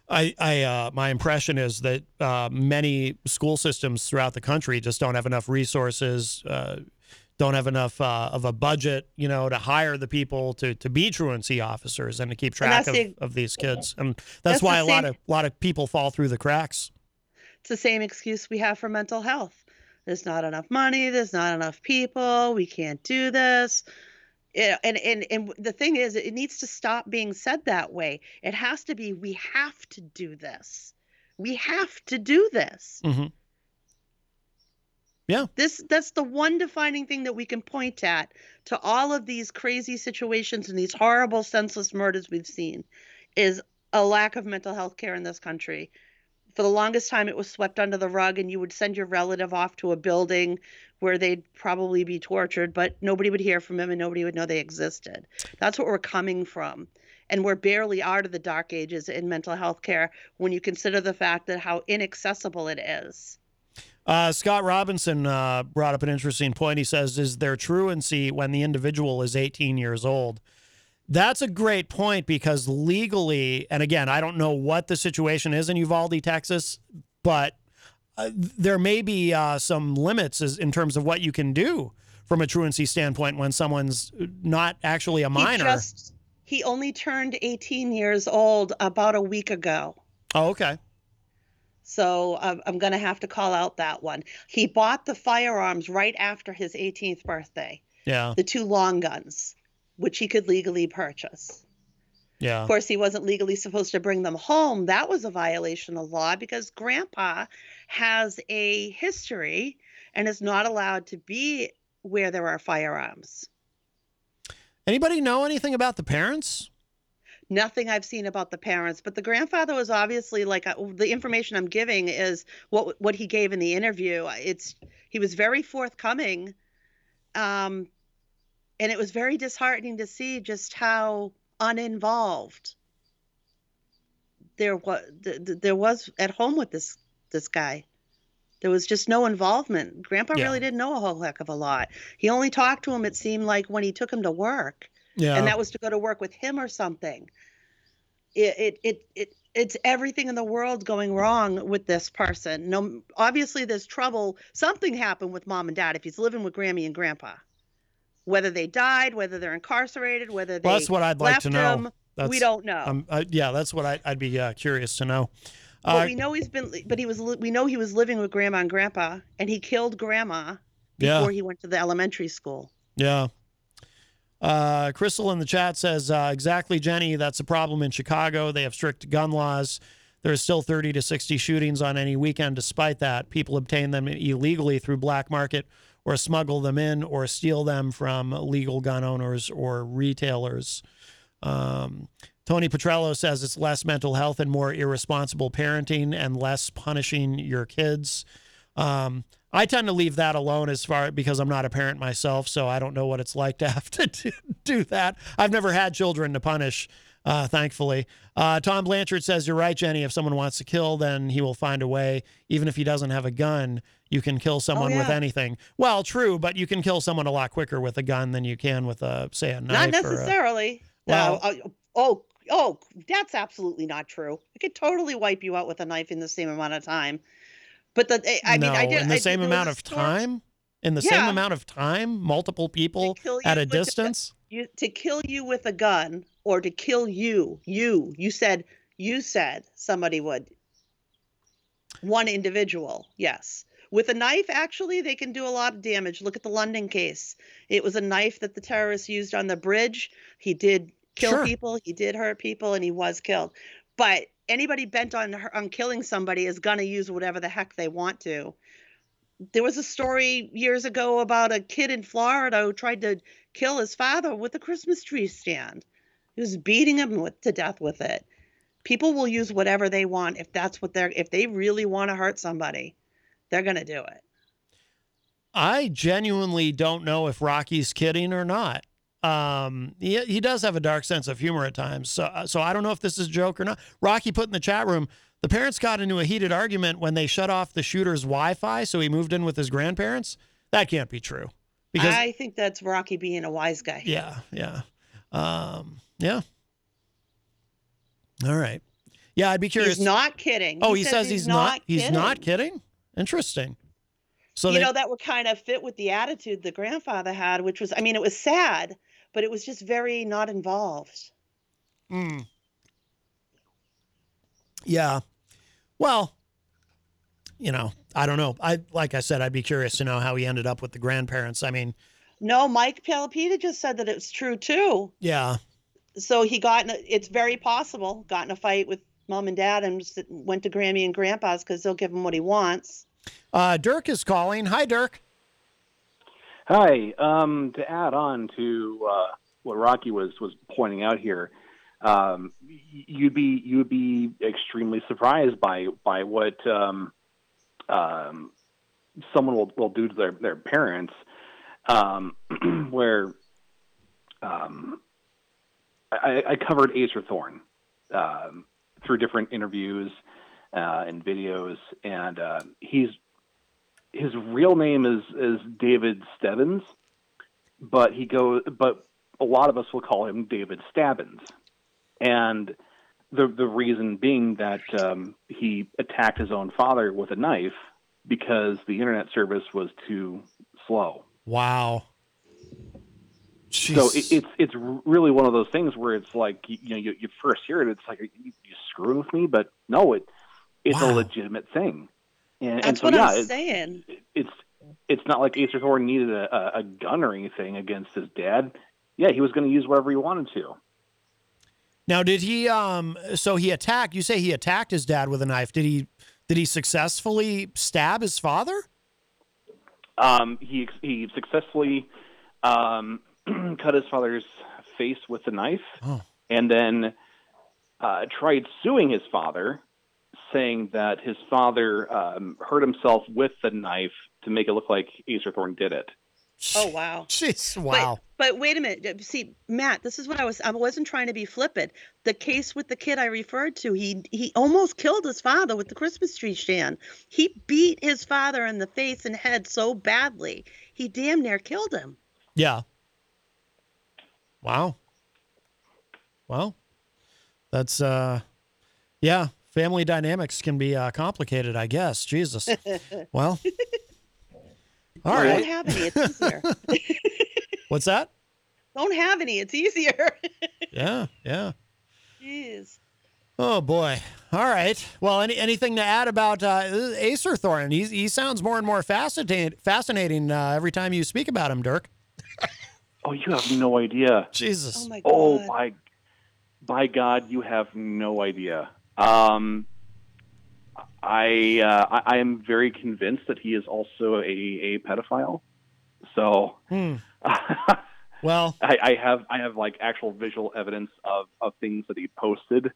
I, I uh, my impression is that uh, many school systems throughout the country just don't have enough resources, uh, don't have enough uh, of a budget, you know, to hire the people to to be truancy officers and to keep track of, the- of these kids, and that's, That's why a lot of a lot of people fall through the cracks. It's the same excuse we have for mental health. There's not enough money, there's not enough people, we can't do this. Yeah, and, and and the thing is it needs to stop being said that way. It has to be we have to do this. We have to do this. Mm-hmm. Yeah. This that's the one defining thing that we can point at to all of these crazy situations and these horrible senseless murders we've seen is a lack of mental health care in this country. For the longest time it was swept under the rug and you would send your relative off to a building where they'd probably be tortured, but nobody would hear from them and nobody would know they existed. That's what we're coming from. And we're barely out of the dark ages in mental health care when you consider the fact that how inaccessible it is. Uh, Scott Robinson uh, brought up an interesting point. He says, "Is there truancy when the individual is 18 years old?" That's a great point because legally, and again, I don't know what the situation is in Uvalde, Texas, but uh, there may be uh, some limits as, in terms of what you can do from a truancy standpoint when someone's not actually a minor. He just he only turned 18 years old about a week ago. oh, okay. So um, I'm going to have to call out that one. He bought the firearms right after his 18th birthday, Yeah. the two long guns, which he could legally purchase. Yeah. Of course, he wasn't legally supposed to bring them home. That was a violation of law because grandpa has a history and is not allowed to be where there are firearms. Anybody know anything about the parents? Nothing I've seen about the parents, but the grandfather was obviously like uh, the information I'm giving is what what he gave in the interview. It's he was very forthcoming, um, and it was very disheartening to see just how uninvolved there was there was at home with this this guy. There was just no involvement. Grandpa Yeah. really didn't know a whole heck of a lot. He only talked to him. It seemed like when he took him to work Yeah. and that was to go to work with him or something. It it it, it it's everything in the world going wrong with this person. No, obviously there's trouble. Something happened with mom and dad if he's living with Grammy and Grandpa. Whether they died, whether they're incarcerated, whether they Well, that's what I'd like to know. That's, we don't know. Um, uh, yeah, that's what I, I'd be uh, curious to know. Uh, we know he's been. But he was. We know he was living with Grandma and Grandpa, and he killed Grandma Yeah. before he went to the elementary school. Yeah. Uh, Crystal in the chat says, uh, exactly, Jenny. That's a problem in Chicago. They have strict gun laws. There's still 30 to 60 shootings on any weekend. Despite that, people obtain them illegally through black market or smuggle them in or steal them from legal gun owners or retailers. Um, Tony Petrello says it's less mental health and more irresponsible parenting and less punishing your kids. Um, I tend to leave that alone as far because I'm not a parent myself, so I don't know what it's like to have to <laughs> do, that. I've never had children to punish, uh, thankfully. Uh, Tom Blanchard says you're right, Jenny. If someone wants to kill, then he will find a way. Even if he doesn't have a gun, you can kill someone with yeah. anything. Well, true, but you can kill someone a lot quicker with a gun than you can with a say a knife. Not or a- necessarily. Well- no. uh, oh, oh, that's absolutely not true. I could totally wipe you out with a knife in the same amount of time. But the eh, I mean, I did in the I- same amount of time. In the same amount of time, multiple people at a with distance. You to kill you with a gun or to kill you, you, you said you said somebody would. One individual, yes. With a knife, actually, they can do a lot of damage. Look at the London case. It was a knife that the terrorists used on the bridge. He did kill Sure. people, he did hurt people, and he was killed. But anybody bent on on killing somebody is gonna use whatever the heck they want to. There was a story years ago about a kid in Florida who tried to kill his father with a Christmas tree stand. He was beating him with, to death with it. People will use whatever they want if that's what they're if they really want to hurt somebody, they're going to do it. I genuinely don't know if Rocky's kidding or not. Um, he, he does have a dark sense of humor at times. So, so I don't know if this is a joke or not. Rocky put in the chat room, the parents got into a heated argument when they shut off the shooter's Wi-Fi, so he moved in with his grandparents. That can't be true. Because I think that's Rocky being a wise guy. yeah, yeah, um, yeah. All right. Yeah, I'd be curious. He's not kidding. oh, he, says, he's, not. He's not kidding. Interesting. So you they, know that would kind of fit with the attitude the grandfather had, which was I mean it was sad, but it was just very not involved. Mm. Yeah. Well, you know, I don't know. I like I said, I'd be curious to know how he ended up with the grandparents. I mean, No, Mike Palapita just said that it's true too. yeah. So he got in a, it's very possible got in a fight with mom and dad and just went to Grammy and Grandpa's because they'll give him what he wants. Uh, Dirk is calling. Hi, Dirk. Hi. Um, to add on to uh, what Rocky was was pointing out here, um, you'd be you'd be extremely surprised by by what um, um, someone will, will do to their their parents, um, <clears throat> where um, I, I covered Acerthorn through different interviews uh, and videos, and uh, he's his real name is is David Stebbins, but he goes, but a lot of us will call him David Stabbins, and the the reason being that um, he attacked his own father with a knife because the internet service was too slow. Wow. So it, it's it's really one of those things where it's like you, you know you, you first hear it, it's like you, you screwing with me, but no, it it's a legitimate thing. And, and That's so what yeah, I'm it's, saying. it's it's not like Acerthorn needed a, a, a gun or anything against his dad. Yeah, he was going to use whatever he wanted to. Now, did he? Um, so he attacked. You say he attacked his dad with a knife. Did he? Did he successfully stab his father? Um, he he successfully um, <clears throat> cut his father's face with a knife, Oh. and then uh, tried suing his father, saying that his father um, hurt himself with the knife to make it look like Acerthorn did it. Oh wow. Jeez, wow. But, but wait a minute. See, Matt, this is what I was I wasn't trying to be flippant. The case with the kid I referred to, he he almost killed his father with the Christmas tree stand. He beat his father in the face and head so badly. He damn near killed him. Yeah. Wow. Well, that's uh, yeah. Family dynamics can be uh, complicated, I guess. Jesus. <laughs> Well, all Don't have any, it's easier. <laughs> What's that? Don't have any, it's easier. <laughs> Yeah, yeah. Jeez. Oh boy. All right. Well, any anything to add about uh, Acerthorn? He he sounds more and more fascinating fascinating uh, every time you speak about him, Dirk. Oh, you have no idea. Jesus. Oh my Oh by by God, you have no idea. Um, I, uh, I am very convinced that he is also a, a pedophile. So Hmm. <laughs> Well, I, I have I have like actual visual evidence of, of things that he posted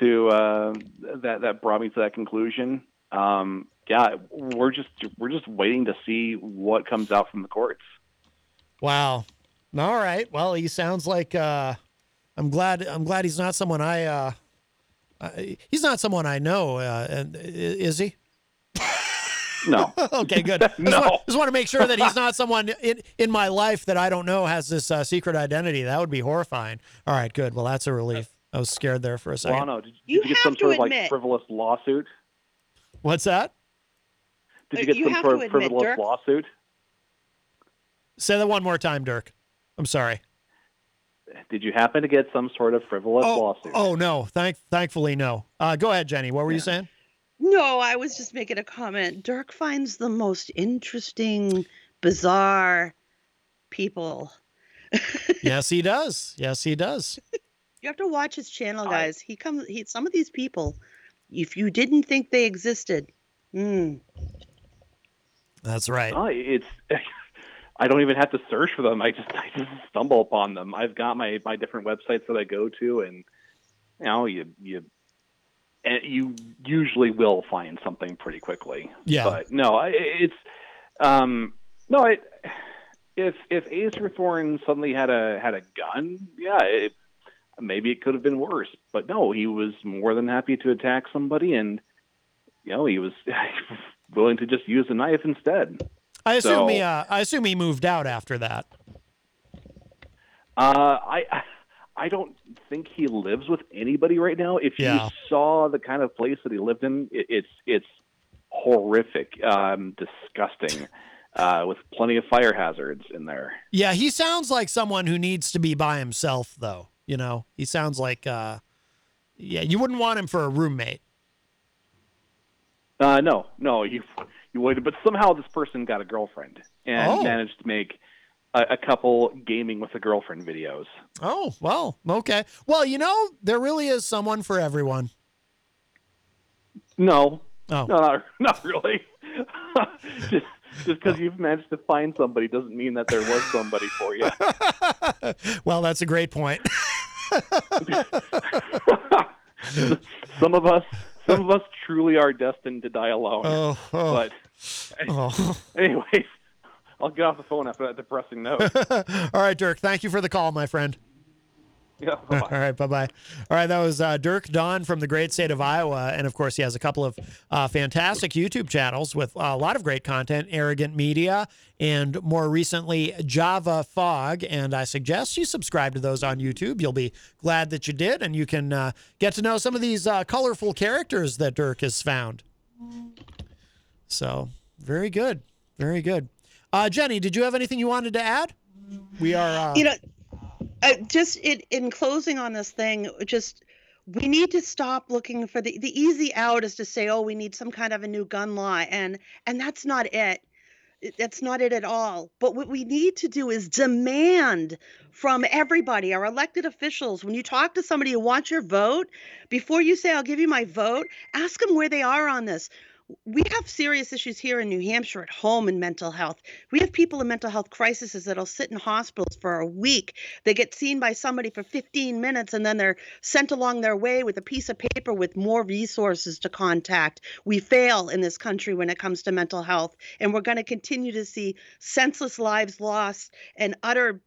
to uh, that that brought me to that conclusion. Um, yeah, we're just we're just waiting to see what comes out from the courts. Wow. All right. Well, he sounds like uh I'm glad I'm glad he's not someone I uh he's not someone I know, uh, and is he? No. <laughs> okay, good. I <laughs> just, No. want, just want to make sure that he's not someone in, in my life that I don't know has this uh, secret identity. That would be horrifying. All right, good. Well, that's a relief. I was scared there for a second. Well, no. Did, You did you get have some to sort of like admit- frivolous lawsuit? What's that? Did you get you some sort of admit, frivolous Dirk- lawsuit? Say that one more time, Dirk. I'm sorry. Did you happen to get some sort of frivolous lawsuit? Oh no, thank thankfully no. Uh, go ahead, Jenny. What were you saying? No, I was just making a comment. Dirk finds the most interesting, bizarre people. <laughs> yes, he does. Yes, he does. You have to watch his channel, guys. He comes. He some of these people, if you didn't think they existed, mm, That's right. Oh, it's. <laughs> I don't even have to search for them. I just <laughs> I just stumble upon them. I've got my my different websites that I go to, and you know you you and you usually will find something pretty quickly. Yeah. But no, I- it's um, no. It, if if Acerthorn suddenly had a had a gun, yeah, it, maybe it could have been worse. But no, he was more than happy to attack somebody, and you know he was <laughs> willing to just use a knife instead. I assume So- he. Uh, I assume he moved out after that. Uh, I I don't think he lives with anybody right now. If Yeah. you saw the kind of place that he lived in, it, it's it's horrific, um, disgusting, uh, with plenty of fire hazards in there. Yeah, he sounds like someone who needs to be by himself, though. You know, he sounds like. Uh, yeah, you wouldn't want him for a roommate. Uh, no, no, you you would, but somehow this person got a girlfriend and Oh. managed to make a, a couple gaming with a girlfriend videos. Oh well, okay. Well, you know, there really is someone for everyone. No, Oh. no, not, <laughs> not really. <laughs> just just because you've managed to find somebody doesn't mean that there was somebody for you. <laughs> Well, that's a great point. some of us, some of us truly are destined to die alone. Oh, oh. But Oh. <laughs> anyways, I'll get off the phone after that depressing note. <laughs> All right, Dirk. Thank you for the call, my friend. <laughs> yeah, All right, bye bye. All right, that was uh, Dirk Don from the great state of Iowa, and of course, he has a couple of uh, fantastic YouTube channels with a lot of great content. Arrogant Media, and more recently, Java Fog. And I suggest you subscribe to those on YouTube. You'll be glad that you did, and you can uh, get to know some of these uh, colorful characters that Dirk has found. So, very good, very good. Uh, Jenny, did you have anything you wanted to add? We are, uh, you know uh, just in, in closing on this thing just we need to stop looking for the the easy out is to say oh we need some kind of a new gun law and and that's not It- that's not it at all. But what we need to do is demand from everybody our elected officials. When you talk to somebody who wants your vote before you say i'll give you my vote ask them where they are on this we have serious issues here in New Hampshire at home in mental health. We have people in mental health crises that'll sit in hospitals for a week. They get seen by somebody for 15 minutes and then they're sent along their way with a piece of paper with more resources to contact. We fail in this country when it comes to mental health, and we're going to continue to see senseless lives lost and utter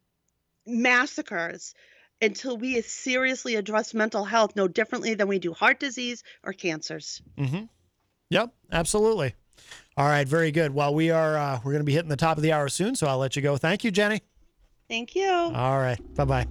massacres until we seriously address mental health no differently than we do heart disease or cancers. Mm-hmm. Yep, absolutely. All right, very good. Well, we are uh, we're going to be hitting the top of the hour soon, so I'll let you go. Thank you, Jenny. Thank you. All right, bye bye.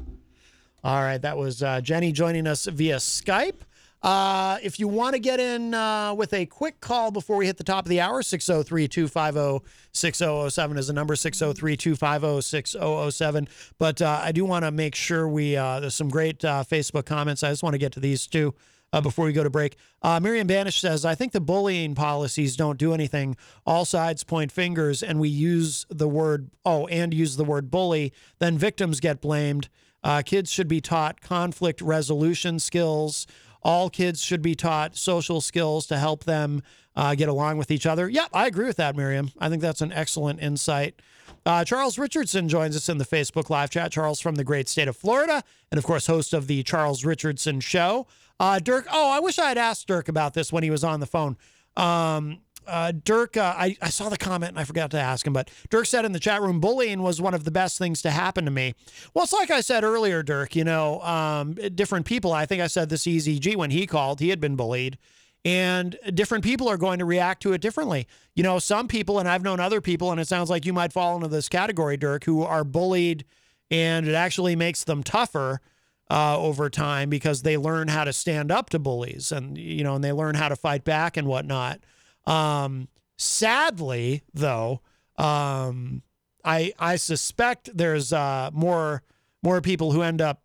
All right, that was uh, Jenny joining us via Skype. Uh, if you want to get in uh, with a quick call before we hit the top of the hour, 603 250 6007 is the number 603 250 6007. But uh, I do want to make sure we, uh, there's some great uh, Facebook comments. I just want to get to these two uh, before we go to break. Uh, Miriam Banish says, I think the bullying policies don't do anything. All sides point fingers, and we use the word, oh, and use the word bully, then victims get blamed. Uh, kids should be taught conflict resolution skills. All kids should be taught social skills to help them uh, get along with each other. Yep, I agree with that, Miriam. I think that's an excellent insight. Uh, Charles Richardson joins us in the Facebook live chat. Charles from the great state of Florida, and of course, host of the Charles Richardson Show. Uh, Dirk, oh, I wish I had asked Dirk about this when he was on the phone. Um, uh, Dirk, uh, I, I saw the comment and I forgot to ask him, but Dirk said in the chat room, bullying was one of the best things to happen to me. Well, it's like I said earlier, Dirk, you know, um, different people, I think I said this Eazy-G when he called, he had been bullied and different people are going to react to it differently. You know, some people, and I've known other people, and it sounds like you might fall into this category, Dirk, who are bullied and it actually makes them tougher uh, over time because they learn how to stand up to bullies and, you know, and they learn how to fight back and whatnot. Um, sadly, though, um, I I suspect there's uh, more more people who end up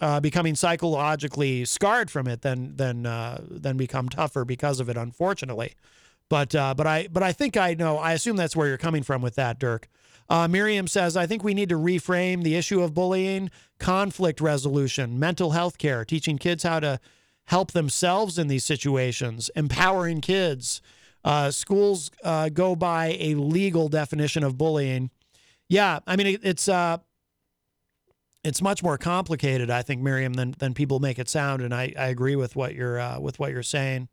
uh, becoming psychologically scarred from it than than uh, than become tougher because of it. Unfortunately, but uh, but I but I think I know. I assume that's where you're coming from with that, Dirk. Uh, Miriam says, I think we need to reframe the issue of bullying, conflict resolution, mental health care, teaching kids how to help themselves in these situations, empowering kids. Uh, schools uh, go by a legal definition of bullying. Yeah, I mean it, it's uh, it's much more complicated, I think, Miriam, than than people make it sound. And I, I agree with what you're uh, with what you're saying.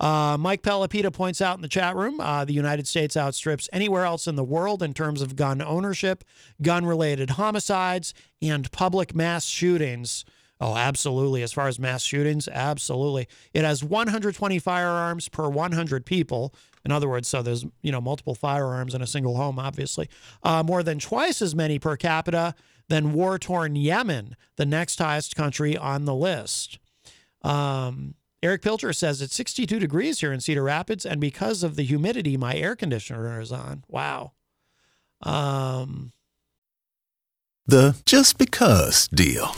Uh, Mike Pelopita points out in the chat room uh, the United States outstrips anywhere else in the world in terms of gun ownership, gun related homicides, and public mass shootings. Oh, absolutely. As far as mass shootings, absolutely. It has 120 firearms per 100 people. In other words, so there's you know multiple firearms in a single home, obviously. Uh, more than twice as many per capita than war-torn Yemen, the next highest country on the list. Um, Eric Pilcher says it's 62 degrees here in Cedar Rapids, and because of the humidity, my air conditioner is on. Wow. Um, The just because deal.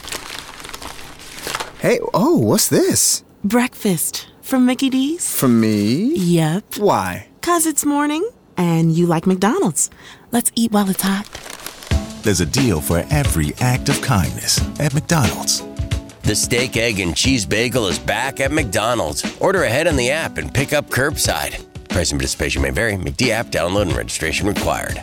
Hey, oh, what's this? Breakfast from Mickey D's. From me? Yep. Why? Cause it's morning and you like McDonald's. Let's eat while it's hot. There's a deal for every act of kindness at McDonald's. The steak, egg, and cheese bagel is back at McDonald's. Order ahead on the app and pick up curbside. Price and participation may vary. McD app download and registration required.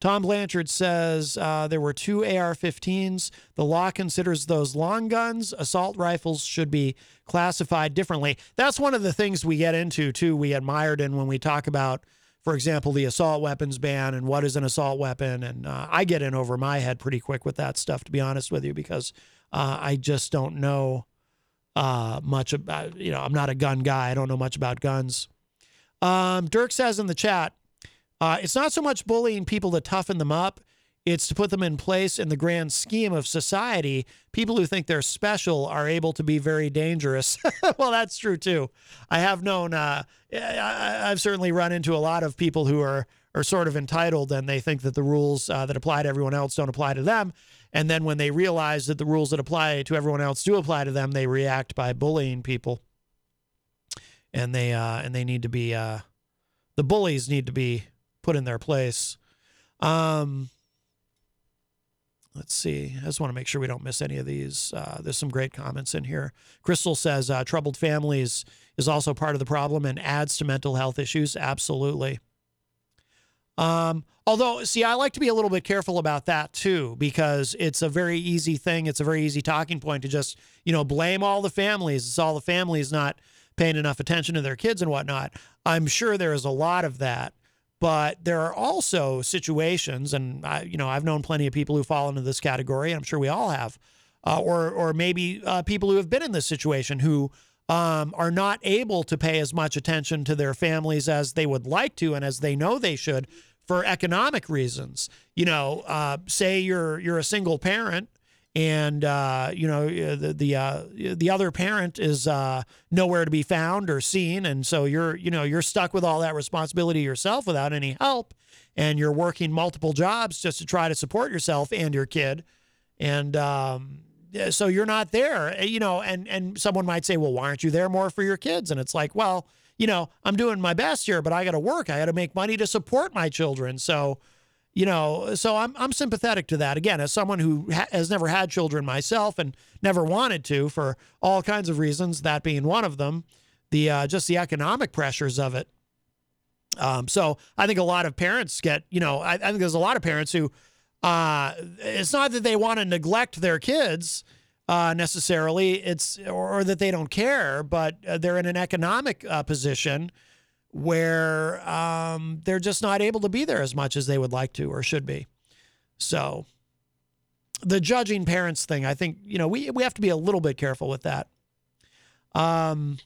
Tom Blanchard says uh, there were two AR 15s. The law considers those long guns. Assault rifles should be classified differently. That's one of the things we get into, too. We admired in when we talk about, for example, the assault weapons ban and what is an assault weapon. And uh, I get in over my head pretty quick with that stuff, to be honest with you, because uh, I just don't know uh, much about, you know, I'm not a gun guy. I don't know much about guns. Um, Dirk says in the chat, uh, it's not so much bullying people to toughen them up, it's to put them in place in the grand scheme of society. People who think they're special are able to be very dangerous. <laughs> well, that's true too. I have known, uh, I, I've certainly run into a lot of people who are, are sort of entitled and they think that the rules uh, that apply to everyone else don't apply to them. And then when they realize that the rules that apply to everyone else do apply to them, they react by bullying people. And they uh, and they need to be uh, the bullies need to be put in their place. Um, let's see. I just want to make sure we don't miss any of these. Uh, there's some great comments in here. Crystal says uh, troubled families is also part of the problem and adds to mental health issues. Absolutely. Um, although, see, I like to be a little bit careful about that too, because it's a very easy thing. It's a very easy talking point to just, you know, blame all the families. It's all the families not paying enough attention to their kids and whatnot. I'm sure there is a lot of that, but there are also situations, and I, you know, I've known plenty of people who fall into this category. and I'm sure we all have, uh, or or maybe uh, people who have been in this situation who um, are not able to pay as much attention to their families as they would like to and as they know they should for economic reasons. You know, uh, say you're you're a single parent and uh, you know the the uh, the other parent is uh, nowhere to be found or seen, and so you're you know you're stuck with all that responsibility yourself without any help, and you're working multiple jobs just to try to support yourself and your kid, and um, so you're not there, you know, and and someone might say, well, why aren't you there more for your kids? And it's like, well, you know, I'm doing my best here, but I got to work, I got to make money to support my children, so you know, so I'm I'm sympathetic to that. Again, as someone who ha- has never had children myself and never wanted to for all kinds of reasons, that being one of them, the uh, just the economic pressures of it. Um, so I think a lot of parents get, you know, I, I think there's a lot of parents who, uh, it's not that they want to neglect their kids uh, necessarily, it's or, or, that they don't care, but uh, they're in an economic uh, position where um, they're just not able to be there as much as they would like to or should be. So the judging parents thing, I think, you know, we, we have to be a little bit careful with that. Um,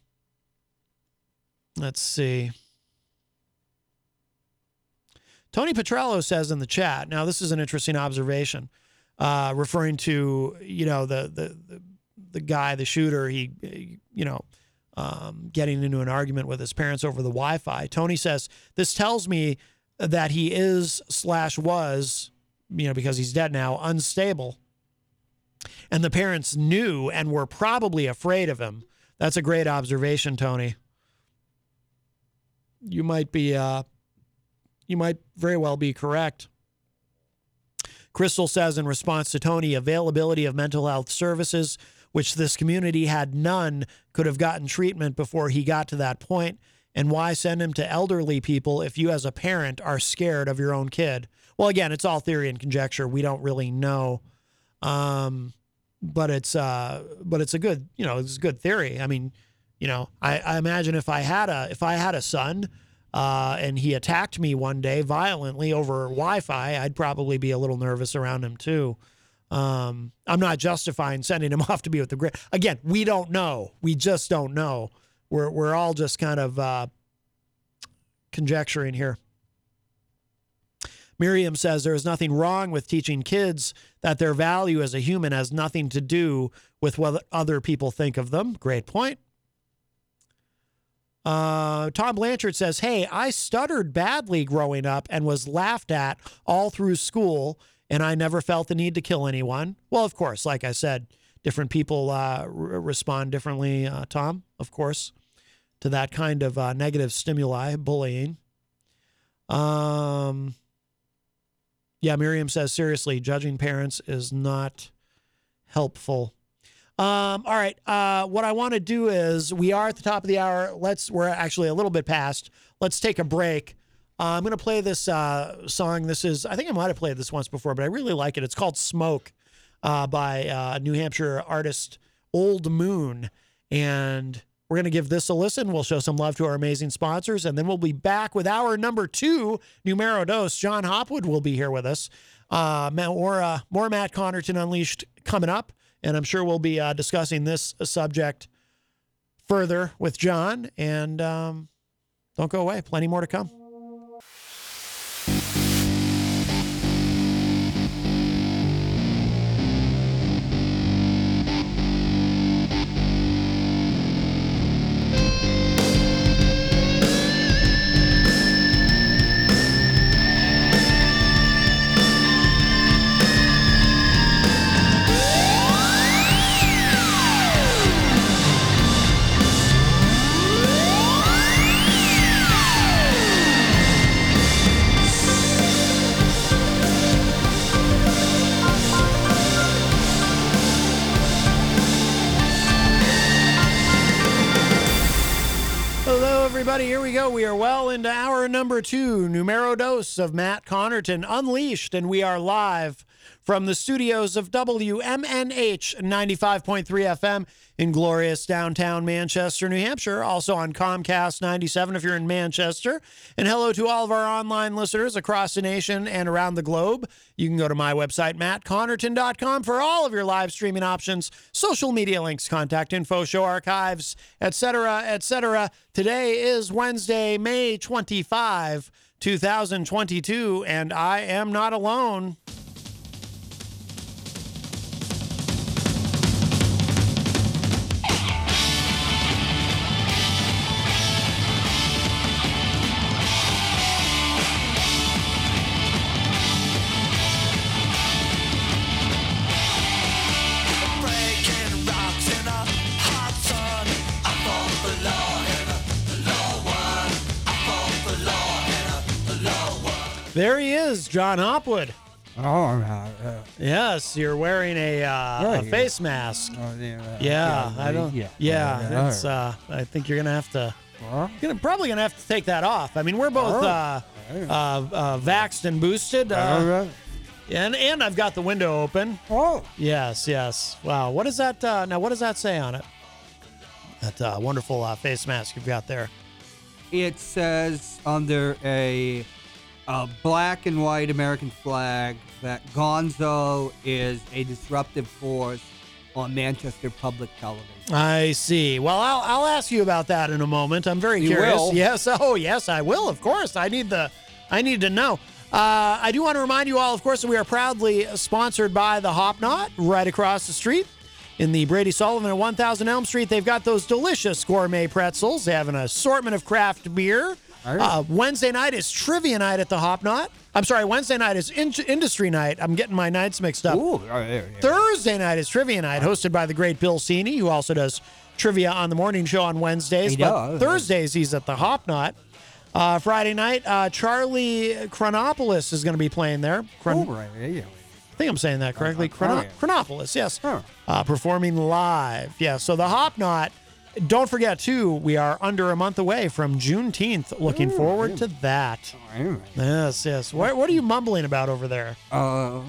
let's see. Tony Petrello says in the chat. Now, this is an interesting observation, uh, referring to you know the, the the the guy, the shooter. He, you know, um, getting into an argument with his parents over the Wi Fi. Tony says, This tells me that he is slash was, you know, because he's dead now, unstable. And the parents knew and were probably afraid of him. That's a great observation, Tony. You might be, uh, you might very well be correct. Crystal says in response to Tony, availability of mental health services, which this community had none, could have gotten treatment before he got to that point. And why send him to elderly people if you, as a parent, are scared of your own kid? Well, again, it's all theory and conjecture. We don't really know, um, but it's uh, but it's a good you know it's a good theory. I mean, you know, I, I imagine if I had a if I had a son uh, and he attacked me one day violently over Wi-Fi, I'd probably be a little nervous around him too. Um, I'm not justifying sending him <laughs> off to be with the great. Again, we don't know. We just don't know. We're we're all just kind of uh, conjecturing here. Miriam says there is nothing wrong with teaching kids that their value as a human has nothing to do with what other people think of them. Great point. Uh, Tom Blanchard says, Hey, I stuttered badly growing up and was laughed at all through school, and I never felt the need to kill anyone. Well, of course, like I said, different people uh, r- respond differently, uh, Tom, of course, to that kind of uh, negative stimuli, bullying. Um, yeah, Miriam says, seriously, judging parents is not helpful. Um, all right. Uh, what I want to do is we are at the top of the hour. Let's we're actually a little bit past. Let's take a break. Uh, I'm going to play this uh, song. This is I think I might have played this once before, but I really like it. It's called "Smoke" uh, by uh, New Hampshire artist Old Moon, and we're going to give this a listen. We'll show some love to our amazing sponsors, and then we'll be back with our number two numero dos. Jon Hopwood will be here with us. Uh, more more Matt Connarton Unleashed coming up. And I'm sure we'll be uh, discussing this subject further with Jon. And um, don't go away, plenty more to come. Two, numero dos of Matt Connarton Unleashed, and we are live from the studios of WMNH 95.3 FM in glorious downtown Manchester, New Hampshire. Also on Comcast 97 if you're in Manchester. And hello to all of our online listeners across the nation and around the globe. You can go to my website, mattconnarton.com, for all of your live streaming options, social media links, contact info, show archives, etc., etc. Today is Wednesday, May 25, 2022, and I am not alone. There he is, Jon Hopwood. Oh, uh, uh, Yes, you're wearing a, uh, Yeah, a yeah. face mask. Oh, yeah, uh, yeah, yeah, I don't. yeah, Yeah, yeah, it's. Uh, I think you're gonna have to. Huh? You're probably gonna have to take that off. I mean, we're both uh, uh, uh, vaxxed and boosted. Uh, and and I've got the window open. Oh. Yes, yes. Wow. What does that? Uh, now, what does that say on it? That uh, wonderful uh, face mask you've got there. It says under a, a black and white American flag that Gonzo is a disruptive force on Manchester public television. I see. Well, I'll, I'll ask you about that in a moment. I'm very You curious. will? Yes. Oh, yes, I will. Of course. I need the. I need to know. Uh, I do want to remind you all, of course, that we are proudly sponsored by the Hop Knot right across the street in the Brady Sullivan at 1000 Elm Street. They've got those delicious gourmet pretzels. They have an assortment of craft beer. Uh, Wednesday night is trivia night at the Hop Knot. I'm sorry, Wednesday night is in- industry night. I'm getting my nights mixed up. Ooh, oh, yeah, yeah. Thursday night is trivia night, hosted by the great Bill Cini, who also does trivia on the morning show on Wednesdays. He but does. Thursdays, he's at the Hop Knot. Uh, Friday night, uh, Charlie Chronopoulos is going to be playing there. Chron- Oh, right, yeah. I think I'm saying that correctly. oh, Chrono- yeah. Chronopolis, yes. Uh, performing live. Yeah, so the Hop Knot. Don't forget, too, we are under a month away from Juneteenth. Looking forward to that. Yes, yes. What, what are you mumbling about over there? Uh,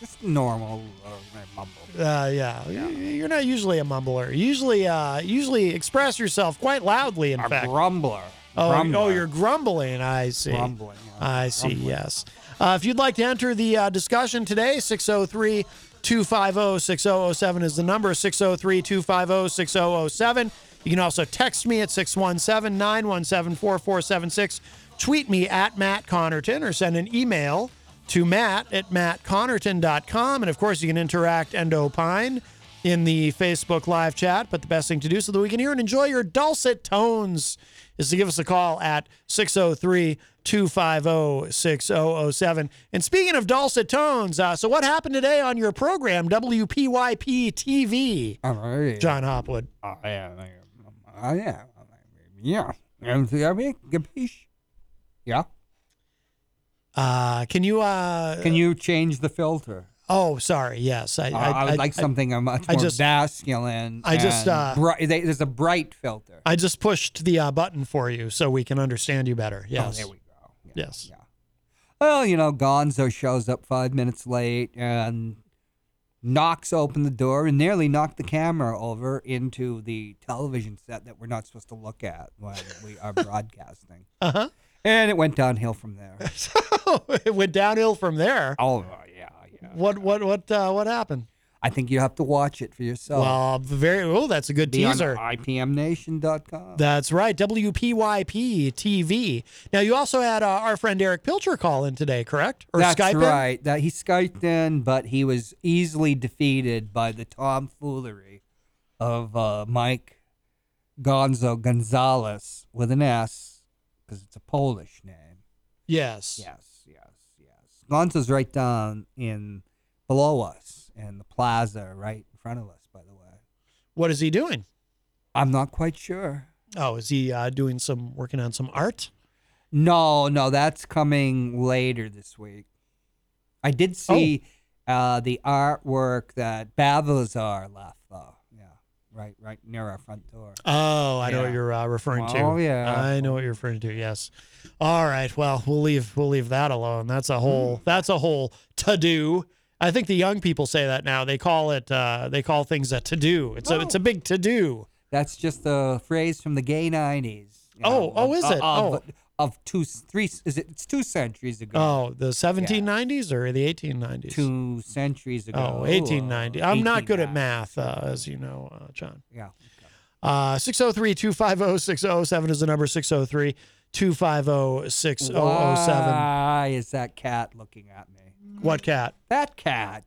just normal uh, mumble. Uh, yeah, y- you're not usually a mumbler. Usually, uh, usually express yourself quite loudly. In A fact, grumbler. Oh, Grumbler. oh, you're grumbling. I see. Grumbling, I see. Yes. Uh, if you'd like to enter the uh, discussion today, 603 250 6007 is the number 603 250 6007. You can also text me at 617 917 4476. Tweet me at Matt Connarton or send an email to matt at mattconnarton.com. And of course, you can interact and opine in the Facebook live chat. But the best thing to do so that we can hear and enjoy your dulcet tones is to give us a call at 603 250 6007. And speaking of dulcet tones, uh, so what happened today on your program, WPYP TV? All right. Jon Hopwood. Oh, yeah. Oh, yeah. Yeah. And the other capiche? Yeah. Uh, can you uh Can you change the filter? Oh, sorry. Yes. I Uh, I, would like something uh, much I more just- masculine. I just, uh, bri- they- there's a bright filter. I just pushed the uh, button for you so we can understand you better. Yes. Oh, there we go. yes. Well, you know, Gonzo shows up five minutes late and knocks open the door and nearly knocked the camera over into the television set that we're not supposed to look at when we are <laughs> broadcasting. Uh huh. And it went downhill from there. <laughs> it went downhill from there. Oh yeah, yeah. What what what uh, what happened? I think you have to watch it for yourself. Well, very oh, that's a good Be on teaser. IPMNation.com. That's right, WPYP TV. Now you also had uh, our friend Eric Pilcher call in today, correct? Or That's Skype in? right. That he Skyped in, but he was easily defeated by the tomfoolery of uh, Mike Gonzo Gonzalez with an S because it's a Polish name. Yes. Yes, yes, yes. Gonzo's right down in below us in the plaza right in front of us, by the way. What is he doing? I'm not quite sure. Oh, is he uh, doing some working on some art? No, no, that's coming later this week. I did see uh, the artwork that Bavazar left, though. Yeah, right, right near our front door. Oh, I know what you're uh, referring to. Oh, yeah. I know what you're referring to. Yes. All right. Well, we'll leave we'll leave that alone. That's a whole that's a whole to do. I think the young people say that now. They call it uh, they call things a to do. It's a it's a big to do. That's just a phrase from the gay '90s. Oh, know, oh, of- is it? Of, Oh. of two, three. Is it? It's two centuries ago. Oh, the 1790s or the 1890s? Two centuries ago. Oh, 1890. I'm not good at math, uh, as you know, uh, Jon. Yeah. Uh, 603 250 6007 is the number 603 250 6007. Why is that cat looking at me? What cat? That cat.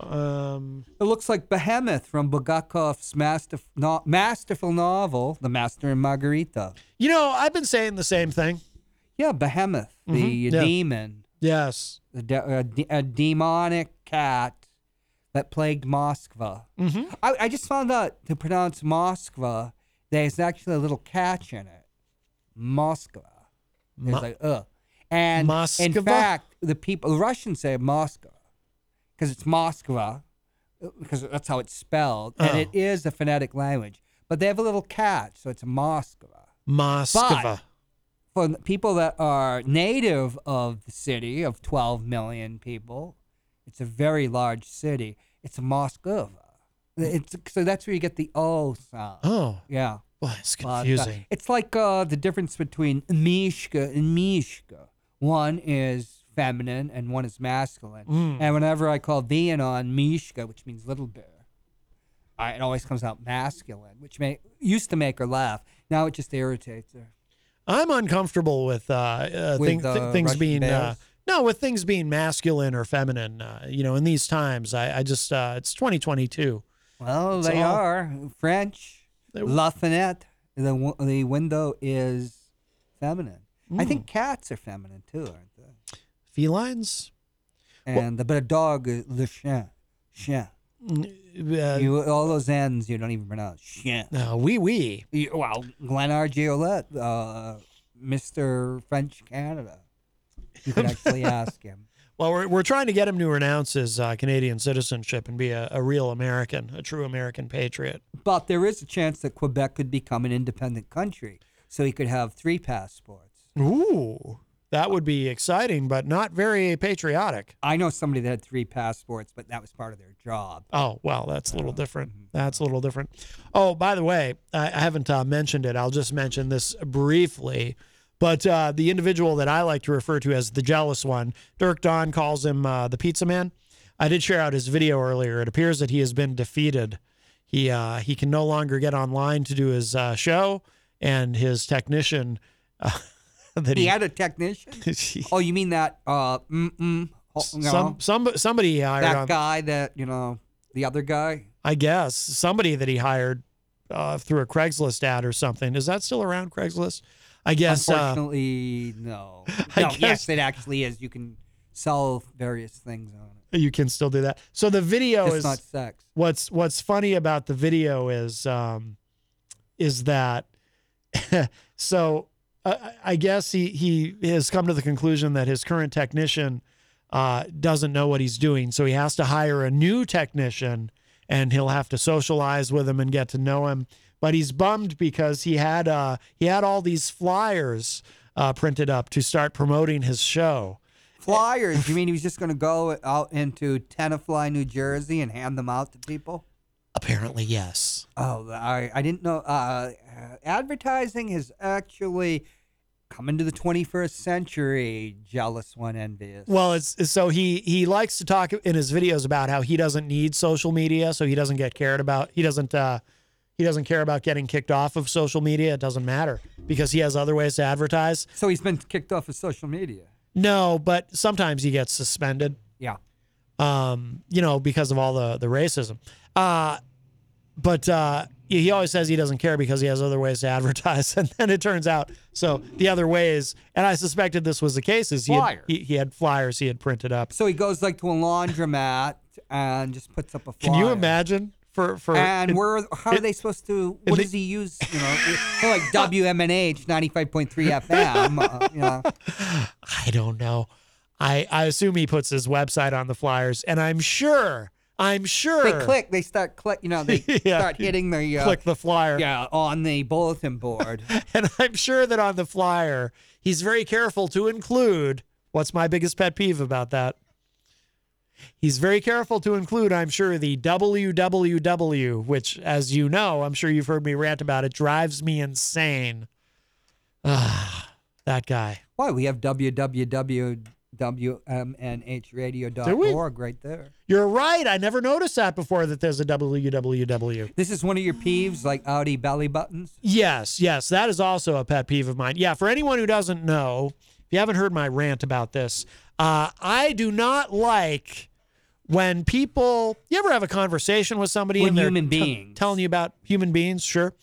Um, It looks like Behemoth from Bulgakov's masterf- no- masterful novel, The Master and Margarita. You know, I've been saying the same thing. Yeah, Behemoth, the Mhm, yeah. demon, Yes. the de- a, de- a demonic cat that plagued Moskva. Mhm. I, I just found out to pronounce Moskva, there's actually a little catch in it. Moskva. There's Mo- like, ugh. And in fact, the people, the Russians say Moskva because it's Moskva, because that's how it's spelled. And Oh. it is a phonetic language. But they have a little catch, so it's Moskva. Moskva. For people that are native of the city of 12 million people, it's a very large city. It's Moskva. It's so that's where you get the O sound. Oh. Yeah. Well, it's But, uh, confusing. it's like uh, the difference between Mishka and Mishka. One is feminine and one is masculine. Mm. And whenever I call Vianon Mishka, which means little bear, I, it always comes out masculine, which may, used to make her laugh. Now it just irritates her. I'm uncomfortable with, uh, uh, With, thing, thi- uh, things Russian being uh, no, with things being masculine or feminine. Uh, you know, in these times, I, I just uh, it's 2022. Well, It's they all- are French. They- La fenêtre. The the window is feminine. I think cats are feminine too, aren't they? Felines? And the, but a dog is le chien. Chien. Uh, you, all those N's you don't even pronounce. Chien. No, wee wee. Well, Glenard Giolet, uh, Mr. French Canada. You could actually <laughs> ask him. Well, we're, we're trying to get him to renounce his uh, Canadian citizenship and be a, a real American, a true American patriot. But there is a chance that Quebec could become an independent country, so he could have three passports. Ooh, that would be exciting, but not very patriotic. I know somebody that had three passports, but that was part of their job. Oh, well, that's a little different. mm-hmm. That's a little different. Oh, by the way, I, I haven't uh, mentioned it. I'll just mention this briefly. But uh, the individual that I like to refer to as the jealous one, Dirk Don calls him uh, the pizza man. I did share out his video earlier. It appears that he has been defeated. He uh, he can no longer get online to do his uh, show, and his technician uh, that He he, had a technician. <laughs> oh, you mean that? Uh, mm mm. You know, some some somebody he hired that on, guy that you know, the other guy. I guess somebody that he hired uh, through a Craigslist ad or something. Is that still around Craigslist? I guess. Uh, Unfortunately, no. <laughs> I no, guess- yes, it actually is. You can sell various things on it. you can still do that. So the video Just is not sex. What's What's funny about the video is um, is that <laughs> so uh, I guess he he has come to the conclusion that his current technician uh, doesn't know what he's doing, so he has to hire a new technician, and he'll have to socialize with him and get to know him. But he's bummed because he had uh, he had all these flyers uh, printed up to start promoting his show. Flyers. you mean he was just going to go out into Tenafly, New Jersey, and hand them out to people? Apparently, yes. Oh, I I didn't know. Uh, uh, advertising has actually come into the 21st century. Jealous one, envious. Well, it's it's- so he he likes to talk in his videos about how he doesn't need social media, so he doesn't get cared about. He doesn't uh, he doesn't care about getting kicked off of social media. It doesn't matter because he has other ways to advertise. So he's been kicked off of social media. No, but sometimes he gets suspended. Yeah. Um, you know, because of all the the racism. Uh, but uh, he always says he doesn't care because he has other ways to <laughs> advertise, and then it turns out so the other ways. And I suspected this was the case. Is he had, Flyers. he, he had flyers he had printed up. So he goes like to a laundromat and just puts up a flyer. Can you imagine for for and in- where? How are in- they supposed to? in What the- does he use? You know, for like WMNH ninety five point three FM. Uh, you know, <laughs> I don't know. I I assume he puts his website on the flyers, and I'm sure I'm sure they click. They start click. You know, they <laughs> Yeah. start hitting the uh, click the flyer. Yeah, on the bulletin board. <laughs> And I'm sure that on the flyer, he's very careful to include what's my biggest pet peeve about that. He's very careful to include, I'm sure, the www, which, as you know, I'm sure you've heard me rant about it, drives me insane. Ah, <sighs> that guy. Why we have www.wmnhradio.org right there. You're right. I never noticed that before that there's a www. This is one of your peeves, like Audi belly buttons. Yes, yes, that is also a pet peeve of mine. Yeah, for anyone who doesn't know, if you haven't heard my rant about this, uh, I do not like when people. You ever have a conversation with somebody and they're human t- telling you about human beings? Sure,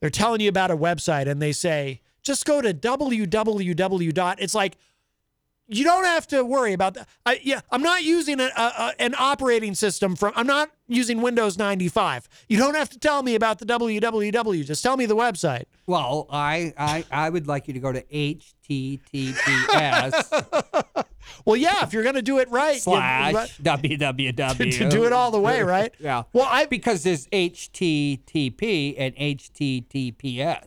they're telling you about a website and they say just go to www. It's like you don't have to worry about that. I, yeah, I'm not using a, a, a- an operating system from. I'm not using Windows 95. You don't have to tell me about the www. Just tell me the website. Well, I, I I would like you to go to https <laughs> Well, yeah, if you're going to do it right, you- slash but- www <laughs> to do it all the way, right? yeah. Well, I because there's HTTP and HTTPS,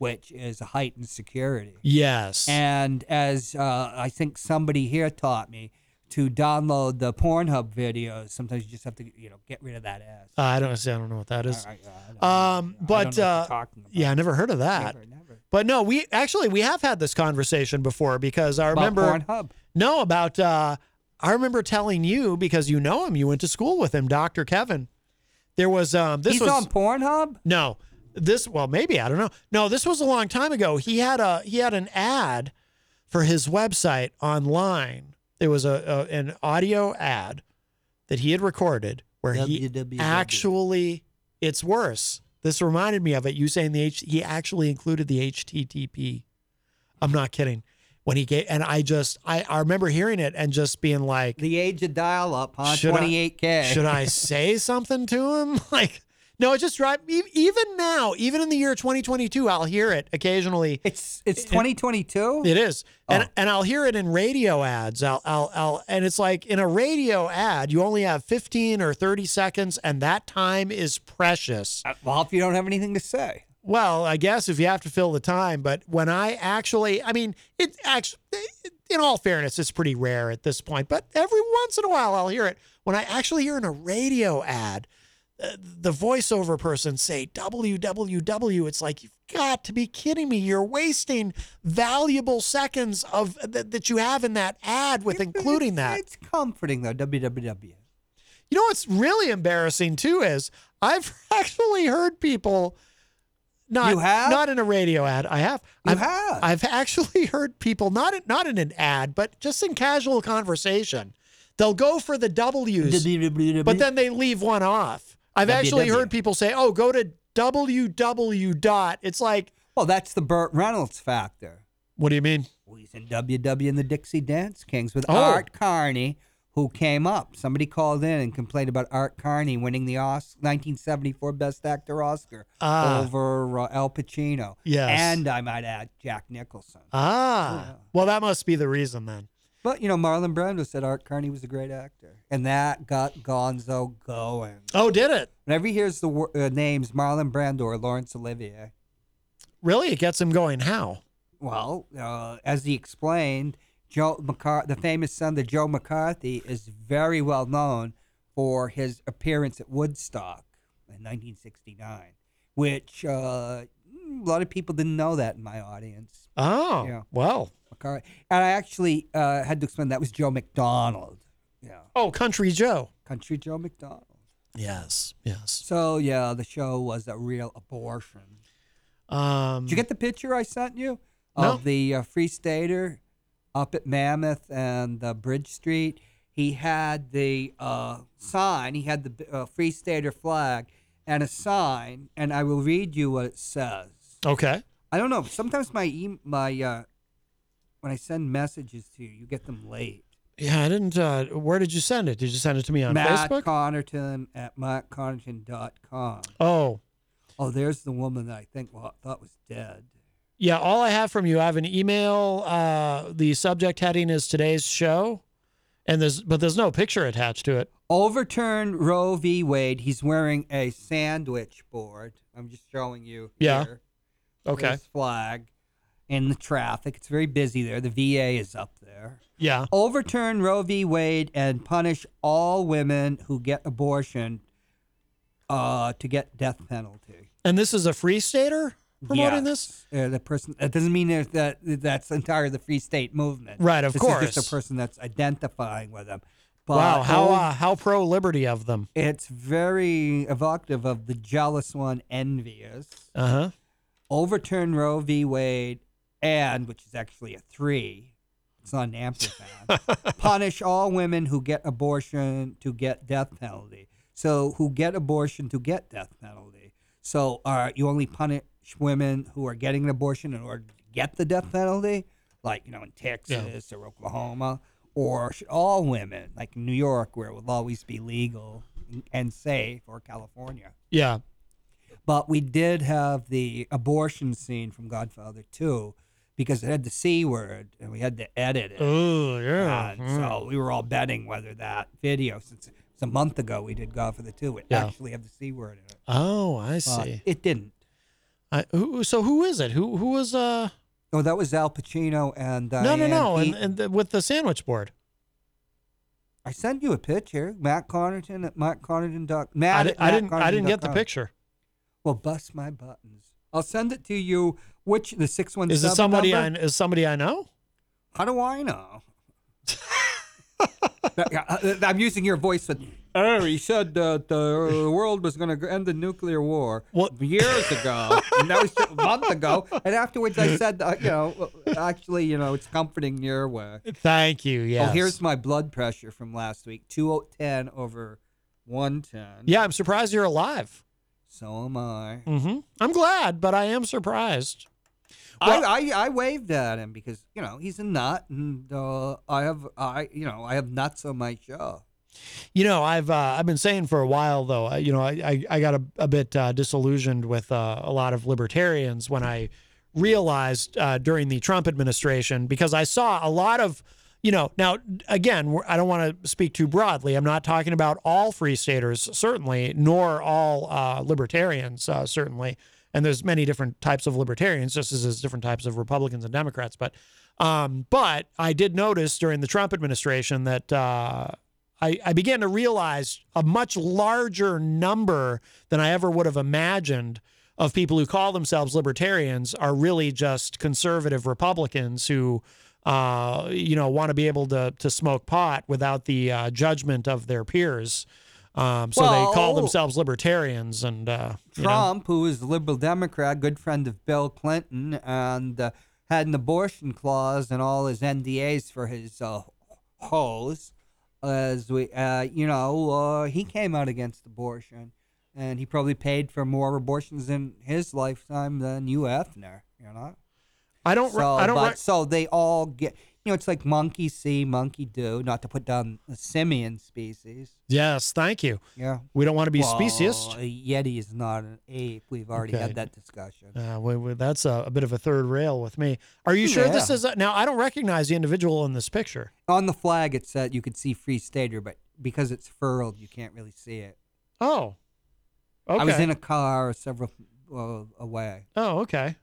which is heightened security. Yes. And as uh, I think somebody here taught me to download the Pornhub videos, sometimes you just have to you know get rid of that ass. Uh, I don't see. I don't know what that is. Um, but don't know what you're uh, yeah, I never heard of that. Never, never. But no, we actually we have had this conversation before because I About remember Pornhub? No, about uh, I remember telling you because you know him. You went to school with him, Doctor Kevin. There was um this He's was on Pornhub. No, this well maybe I don't know. No, this was a long time ago. He had a he had an ad for his website online. There was a, a an audio ad that he had recorded where he actually it's worse. This reminded me of it. You saying the H he actually included the HTTP I'm not kidding. When he gave, and I just, I, I remember hearing it and just being like, The age of dial-up, huh? Should 28K. should I say something to him? <laughs> Like, no, it just e- Even now, even in the year 2022, I'll hear it occasionally. It's it's 2022. It is, and Oh. and I'll hear it in radio ads. I'll, I'll I'll and it's like in a radio ad, you only have 15 or 30 seconds, and that time is precious. Well, if you don't have anything to say. Well, I guess if you have to fill the time, but when I actually, I mean, it actually, in all fairness, it's pretty rare at this point, but every once in a while I'll hear it. When I actually hear in a radio ad, uh, the voiceover person say www, it's like, you've got to be kidding me. You're wasting valuable seconds of that, that you have in that ad with including that. It's comforting though. www. You know what's really embarrassing too is I've <laughs> actually heard people not You have? not in a radio ad. I have. You I've, have? I've actually <laughs> heard people not in, not in an ad, but just in casual conversation. They'll go for the W's, but then they leave one off. I've actually WW. heard people say, "Oh, go to www dot." It's like, well, that's the Burt Reynolds factor. What do you mean? Well, he's in WW and the Dixie Dance Kings with Oh. Art Carney, who came up. Somebody called in and complained about Art Carney winning the Os- 1974 Best Actor Oscar Ah. over uh, Al Pacino. Yes. And I might add, Jack Nicholson. ah, well, that must be the reason then. But, you know, Marlon Brando said Art Carney was a great actor. And that got Gonzo going. Oh, did it? Whenever he hears the wor- uh, names Marlon Brando or Laurence Olivier, Really, it gets him going. How? Well, uh, as he explained, Joe McCarthy, the famous son of Joe McCarthy, is very well known for his appearance at Woodstock in 1969, which uh, a lot of people didn't know that in my audience. Oh, Yeah. well. McCarthy, and I actually uh, had to explain that was Joe McDonald. Yeah, Oh, Country Joe. Country Joe McDonald. Yes, yes. So yeah, the show was a real abortion. Um, Did you get the picture I sent you No. of the uh, Free Stater up at Mammoth and uh, Bridge Street? He had the uh, sign. He had the uh, Free Stater flag and a sign, and I will read you what it says. Okay. I don't know. Sometimes my e- my uh, when I send messages to you, you get them late. Yeah, I didn't. Uh, where did you send it? Did you send it to me on Matt Facebook? Connarton at mattconnarton.com. Oh, Oh, there's the woman that I think well, thought was dead. yeah. All I have from you, I have an email. Uh, the subject heading is today's show, and there's but there's no picture attached to it. Overturn Roe v. Wade. He's wearing a sandwich board. I'm just showing you. Yeah. Here. Okay. His flag in the traffic. It's very busy there. The VA is up there. Yeah. Overturn Roe v. Wade and punish all women who get abortion uh, to get death penalty. And this is a free stater promoting this. Uh, the person that doesn't mean that that that's entire the Free State movement. Right, of This Is course. just a person that's identifying with them. But wow, how uh, how pro liberty of them. it's very evocative of the jealous one, envious. Uh huh. Overturn Roe v. Wade, and which is actually a three. It's not an ampersand. <laughs> punish all women who get abortion to get death penalty. So who get abortion to get death penalty. So uh, you only punish women who are getting an abortion in order to get the death penalty, like you know in Texas or Oklahoma, or should all women, like New York, where it will always be legal and safe, or California. Yeah. But we did have the abortion scene from Godfather 2 because it had the C word and we had to edit it. Oh yeah. And so we were all betting whether that video, since it's a month ago we did Godfather 2, would Yeah. actually have the C word in it. Oh, I But see. it didn't. I, who, so who is it? Who who was uh? Oh, that was Al Pacino and no, no, Diane no. And, and the, with the sandwich board. I sent you a picture. Matt Connarton at mattconnarton.com. Matt I, di- at I didn't. I didn't get the mattconnarton.com. picture. Well, bust my buttons. I'll send it to you. Which the six one Is it somebody I is somebody I know? How do I know? uh, I'm using your voice with. Oh, he said that the world was going to end the nuclear war years ago. and that was just a month ago. And afterwards, I said, uh, you know, actually, you know, it's comforting your way. Thank you. Yes. Oh, here's my blood pressure from last week: two ten over one ten. Yeah, I'm surprised you're alive. So am I. hmm I'm glad, but I am surprised. I, I I waved at him because you know he's a nut, and uh, I have I you know I have nuts on my show. You know, I've uh, I've been saying for a while though. I, you know, I I, I got a, a bit uh, disillusioned with uh, a lot of libertarians when I realized uh, during the Trump administration because I saw a lot of you know now again I don't want to speak too broadly. I'm not talking about all free staters certainly, nor all uh, libertarians uh, certainly. And there's many different types of libertarians, just as there's different types of Republicans and Democrats. But um, but I did notice during the Trump administration that. Uh, I, I began to realize a much larger number than I ever would have imagined of people who call themselves libertarians are really just conservative Republicans who, uh, you know, want to be able to to smoke pot without the uh, judgment of their peers. Um, so they call themselves libertarians, and uh, you know. Trump, who is a liberal Democrat, good friend of Bill Clinton, and uh, had an abortion clause in all his NDAs for his uh, hoes. As we, uh, you know, uh, he came out against abortion, and he probably paid for more abortions in his lifetime than you, Hefner. You know. I don't. So, I don't. but, re- so they all get. You know, it's like monkey see, monkey do. Not to put down the simian species. yes, thank you. Yeah. We don't want to be Well, speciest. A yeti is not an ape. We've already Okay. had that discussion. Uh, we, we- that's a, a bit of a third rail with me. Are you sure this is a, now? I don't recognize the individual in this picture. On the flag, it said you could see Free Stater, but because it's furled, you can't really see it. Oh, okay. I was in a car several uh, away, Oh, okay.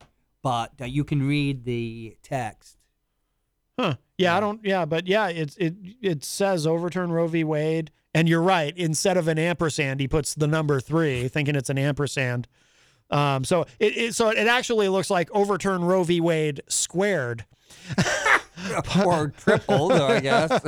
but uh, you can read the text. Huh. Yeah, I don't. Yeah, but yeah, it it it says overturn Roe v. Wade, and you're right. Instead of an ampersand, he puts the number three, thinking it's an ampersand. Um, so it, it so it actually looks like overturn Roe v. Wade squared. <laughs> or tripled, I guess.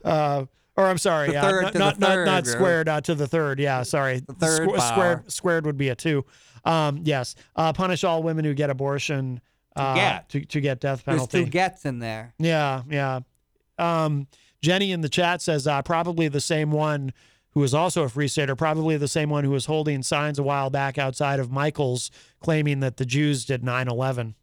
<laughs> Uh, or I'm sorry, yeah, third not, to not, not, third, not squared uh, to the third. Yeah, sorry. The third power. squared squared would be a two. Um, yes, uh, punish all women who get abortion uh, get. to to get death penalty. There's two gets in there. Yeah, yeah. Um, Jenny in the chat says uh, probably the same one who is also a free stater, probably the same one who was holding signs a while back outside of Michael's claiming that the Jews did 9 11.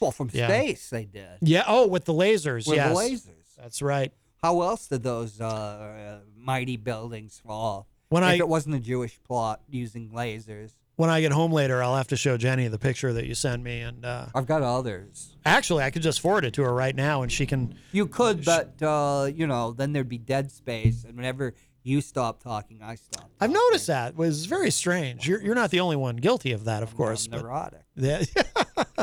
Well, from Yeah. space they did. Yeah. Oh, with the lasers. With yes. the lasers. That's right. How else did those uh, uh, mighty buildings fall? When if I- it wasn't a Jewish plot using lasers. When I get home later, I'll have to show Jenny the picture that you sent me. And uh, I've got others. actually, I could just forward it to her right now and she can. You could, but uh, you know, then there'd be dead space, and whenever you stop talking, I stop. I've noticed that it was very strange. You're, you're not the only one guilty of that, of course. but- neurotic. <laughs> Yeah.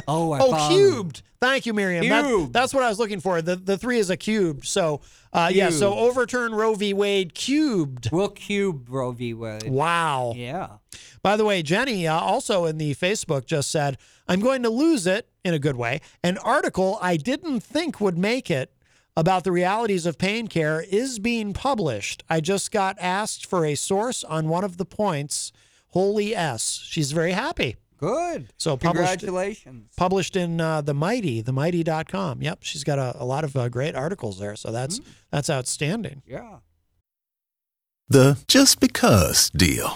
Oh, I oh, cubed. Thank you, Miriam. That- Cubed. that's what I was looking for. The the three is a cubed. So, uh, yeah. So overturn Roe v. Wade cubed. We'll cube Roe v. Wade. Wow. Yeah. By the way, Jenny uh, also in the Facebook just said, "I'm going to lose it in a good way." An article I didn't think would make it about the realities of pain care is being published. I just got asked for a source on one of the points. Holy S. She's very happy. Good. So published Congratulations. published in uh, the mighty themighty.com yep she's got a, a lot of uh, great articles there so that's Hmm. that's outstanding Yeah. The just because deal.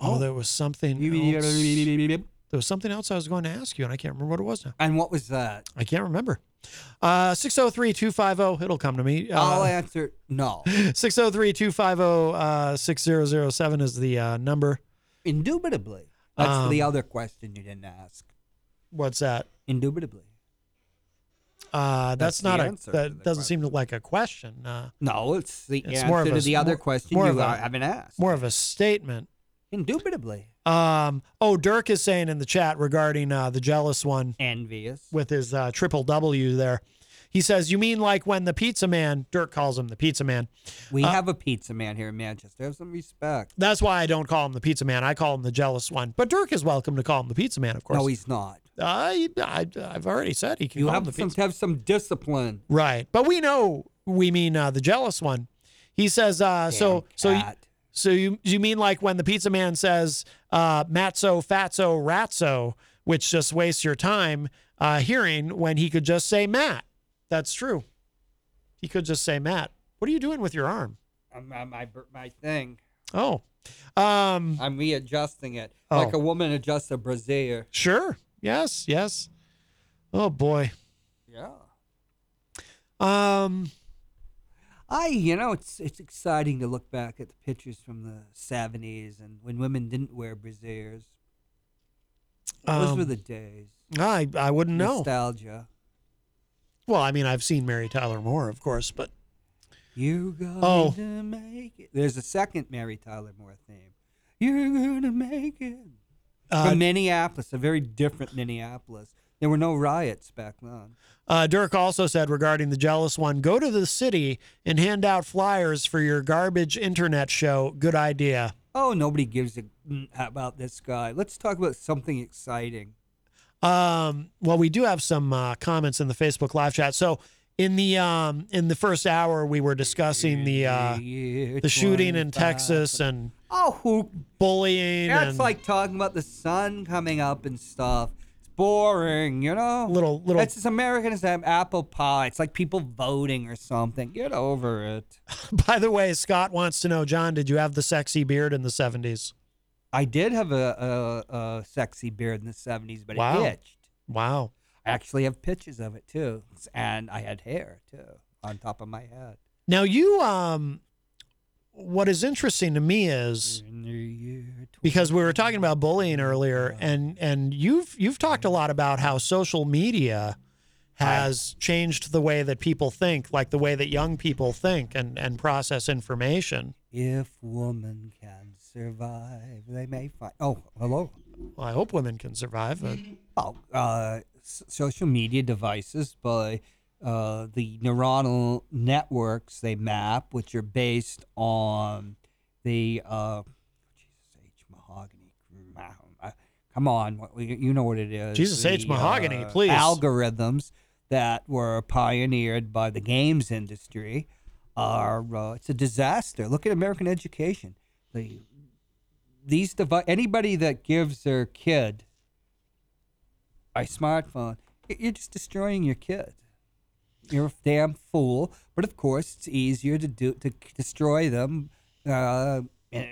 Oh, there was something. Else. There was something else I was going to ask you, and I can't remember what it was now. And what was that? I can't remember. Uh, 603 250, it'll come to me. Uh, I'll answer no. <laughs> 603 250 uh, 6007 is the uh, number. Indubitably. That's the Um, other question you didn't ask. What's that? Indubitably. Uh, That's that's, the not a, answer to that the doesn't seem like a question. Uh, No, it's the it's answer more of a, to the other more- question more you of a- haven't asked. More of a statement. Indubitably. Um, oh, Dirk is saying in the chat regarding uh, the jealous one Envious. with his uh, triple W there. He says, "You mean like when the pizza man?" Dirk calls him the pizza man. We Uh, have a pizza man here in Manchester. Have some respect. That's why I don't call him the pizza man. I call him the jealous one. But Dirk is welcome to call him the pizza man, of course. No, he's not. I, I, I've already said he can You call have him the some, have some discipline. Right. But we know we mean uh, the jealous one. He says, uh, so, so, you, so you, you mean like when the pizza man says, uh, matzo, fatso, ratso, which just wastes your time uh, hearing when he could just say Matt. That's true. He could just say Matt. What are you doing with your arm? I'm, I'm, my, my thing. Oh, um, I'm readjusting it. Oh. Like a woman adjusts a brassiere. sure. Yes. Yes. Oh boy. Yeah. Um, I, you know, it's it's exciting to look back at the pictures from the '70s and when women didn't wear brassieres. Those were Um, the days. I, I wouldn't know. Nostalgia. Well, I mean, I've seen Mary Tyler Moore, of course, but You going Oh. to make it? There's a second Mary Tyler Moore theme. You're gonna make it. Uh, From Minneapolis, a very different Minneapolis. There were no riots back then. Uh, Dirk also said regarding the jealous one, go to the city and hand out flyers for your garbage internet show. Good idea. Oh, nobody gives a about this guy. Let's talk about something exciting. Um, well, we do have some uh, comments in the Facebook live chat. So in the um, in the first hour, we were discussing the uh, the shooting in Texas and oh, who bullying. That's and like talking about the sun coming up and stuff. Boring, you know. Little little. It's as American as that apple pie. It's like people voting or something. Get over it. <laughs> By the way, Scott wants to know, Jon, did you have the sexy beard in the seventies? I did have a, a, a sexy beard in the '70s, but Wow. it itched. Wow. I actually have pictures of it too, and I had hair too on top of my head. Now you um, what is interesting to me is because we were talking about bullying earlier, and and you've you've talked a lot about how social media has changed the way that people think, like the way that young people think and and process information. If woman can survive, they may find. Oh, hello. Well, I hope women can survive. But Oh, uh, social media devices by uh, the neuronal networks they map, which are based on the uh, Jesus H mahogany. Come on, you know what it is. Jesus H. Mahogany, uh, please. Algorithms that were pioneered by the games industry are uh, it's a disaster. Look at American education. The these devi- anybody that gives their kid a smartphone, you're just destroying your kid. You're a damn fool. But of course, it's easier to do to destroy them uh, eh,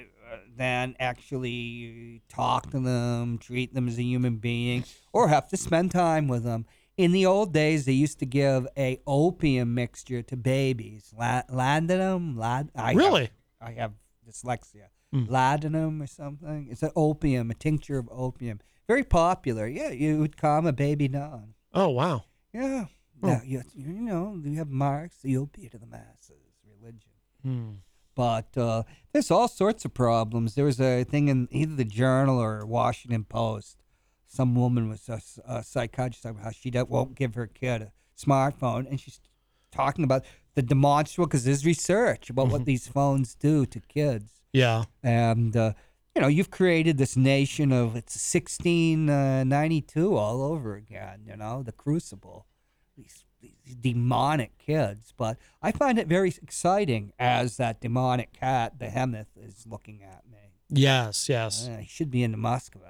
than actually talk to them, treat them as a human being, or have to spend time with them. In the old days, they used to give a opium mixture to babies. La- laudanum, lad- I Really? Have, I have dyslexia. Mm. Laudanum or something. It's an opium, a tincture of opium. Very popular. Yeah, you would calm a baby down. oh wow, Yeah. Oh. Now, you, you know, you have Marx, the opiate of the masses, religion. Hmm. But uh, there's all sorts of problems. There was a thing in either the Journal or Washington Post. Some woman was a psychiatrist talking about how she won't give her kid a smartphone, and she's talking about the demonstrable because there's research about what these phones do to kids. yeah. And uh, you know, you've created this nation of it's 1692 all over again. You know, the Crucible, these, these demonic kids. But I find it very exciting as that demonic cat, Behemoth, is looking at me. Yes, yes. Uh, he should be in Moscow.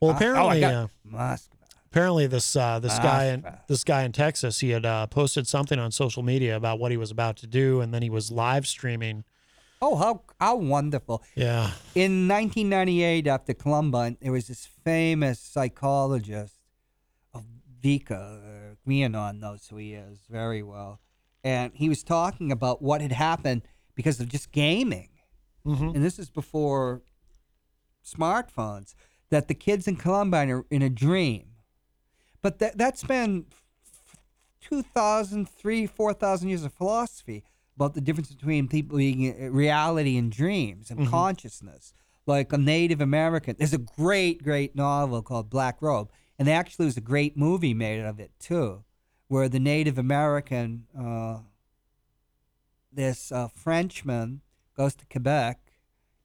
Well, Uh, oh, apparently, got uh, Moscow. apparently this uh, this guy in this guy in Texas, he had uh, posted something on social media about what he was about to do, and then he was live streaming. Oh, how how wonderful! Yeah. In 1998, after Columbine, there was this famous psychologist, Vika uh, Guianon knows who he is very well, and he was talking about what had happened because of just gaming, and this is before smartphones. That the kids in Columbine are in a dream, but that that's been 2,000, 3,000, 4,000 years of philosophy about the difference between people being reality and dreams and Mhm. consciousness. Like a Native American, there's a great, great novel called Black Robe, and there actually was a great movie made of it too, where the Native American, uh, this uh, Frenchman, goes to Quebec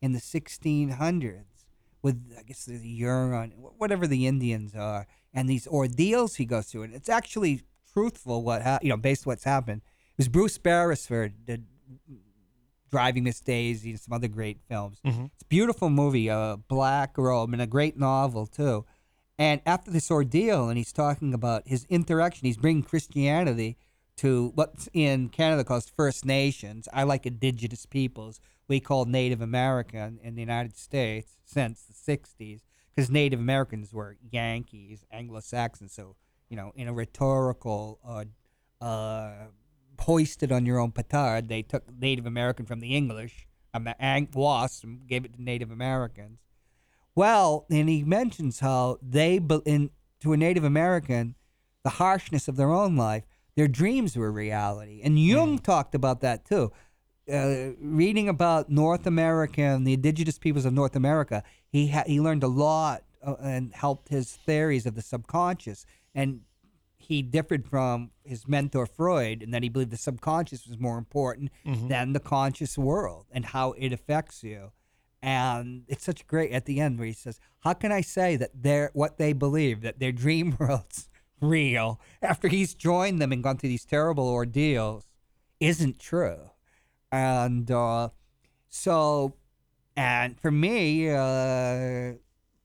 in the 1600s with, I guess, the Huron, whatever the Indians are, and these ordeals he goes through. And it's actually truthful what hap- you know, based on what's happened. It was Bruce Beresford did Driving Miss Daisy and some other great films. Mhm. It's a beautiful movie, uh, Black Robe, and a great novel too. And after this ordeal, and he's talking about his interaction, he's bringing Christianity to what's in Canada called First Nations. I like indigenous peoples. We call Native American in the United States since the 60s because Native Americans were Yankees, Anglo Saxons. So, you know, in a rhetorical, uh, uh, hoisted on your own petard, they took Native American from the English, um, the ang- wasp, and gave it to Native Americans. Well, and he mentions how they, in, to a Native American, the harshness of their own life, their dreams were reality. And Jung talked about that too. Uh, reading about North America and the indigenous peoples of North America, he ha- he learned a lot uh, and helped his theories of the subconscious. And he differed from his mentor Freud in that he believed the subconscious was more important Mhm. than the conscious world and how it affects you. And it's such great at the end where he says, "How can I say that they're what they believe that their dream <laughs> world's real after he's joined them and gone through these terrible ordeals isn't true?" And uh, so, and for me, uh,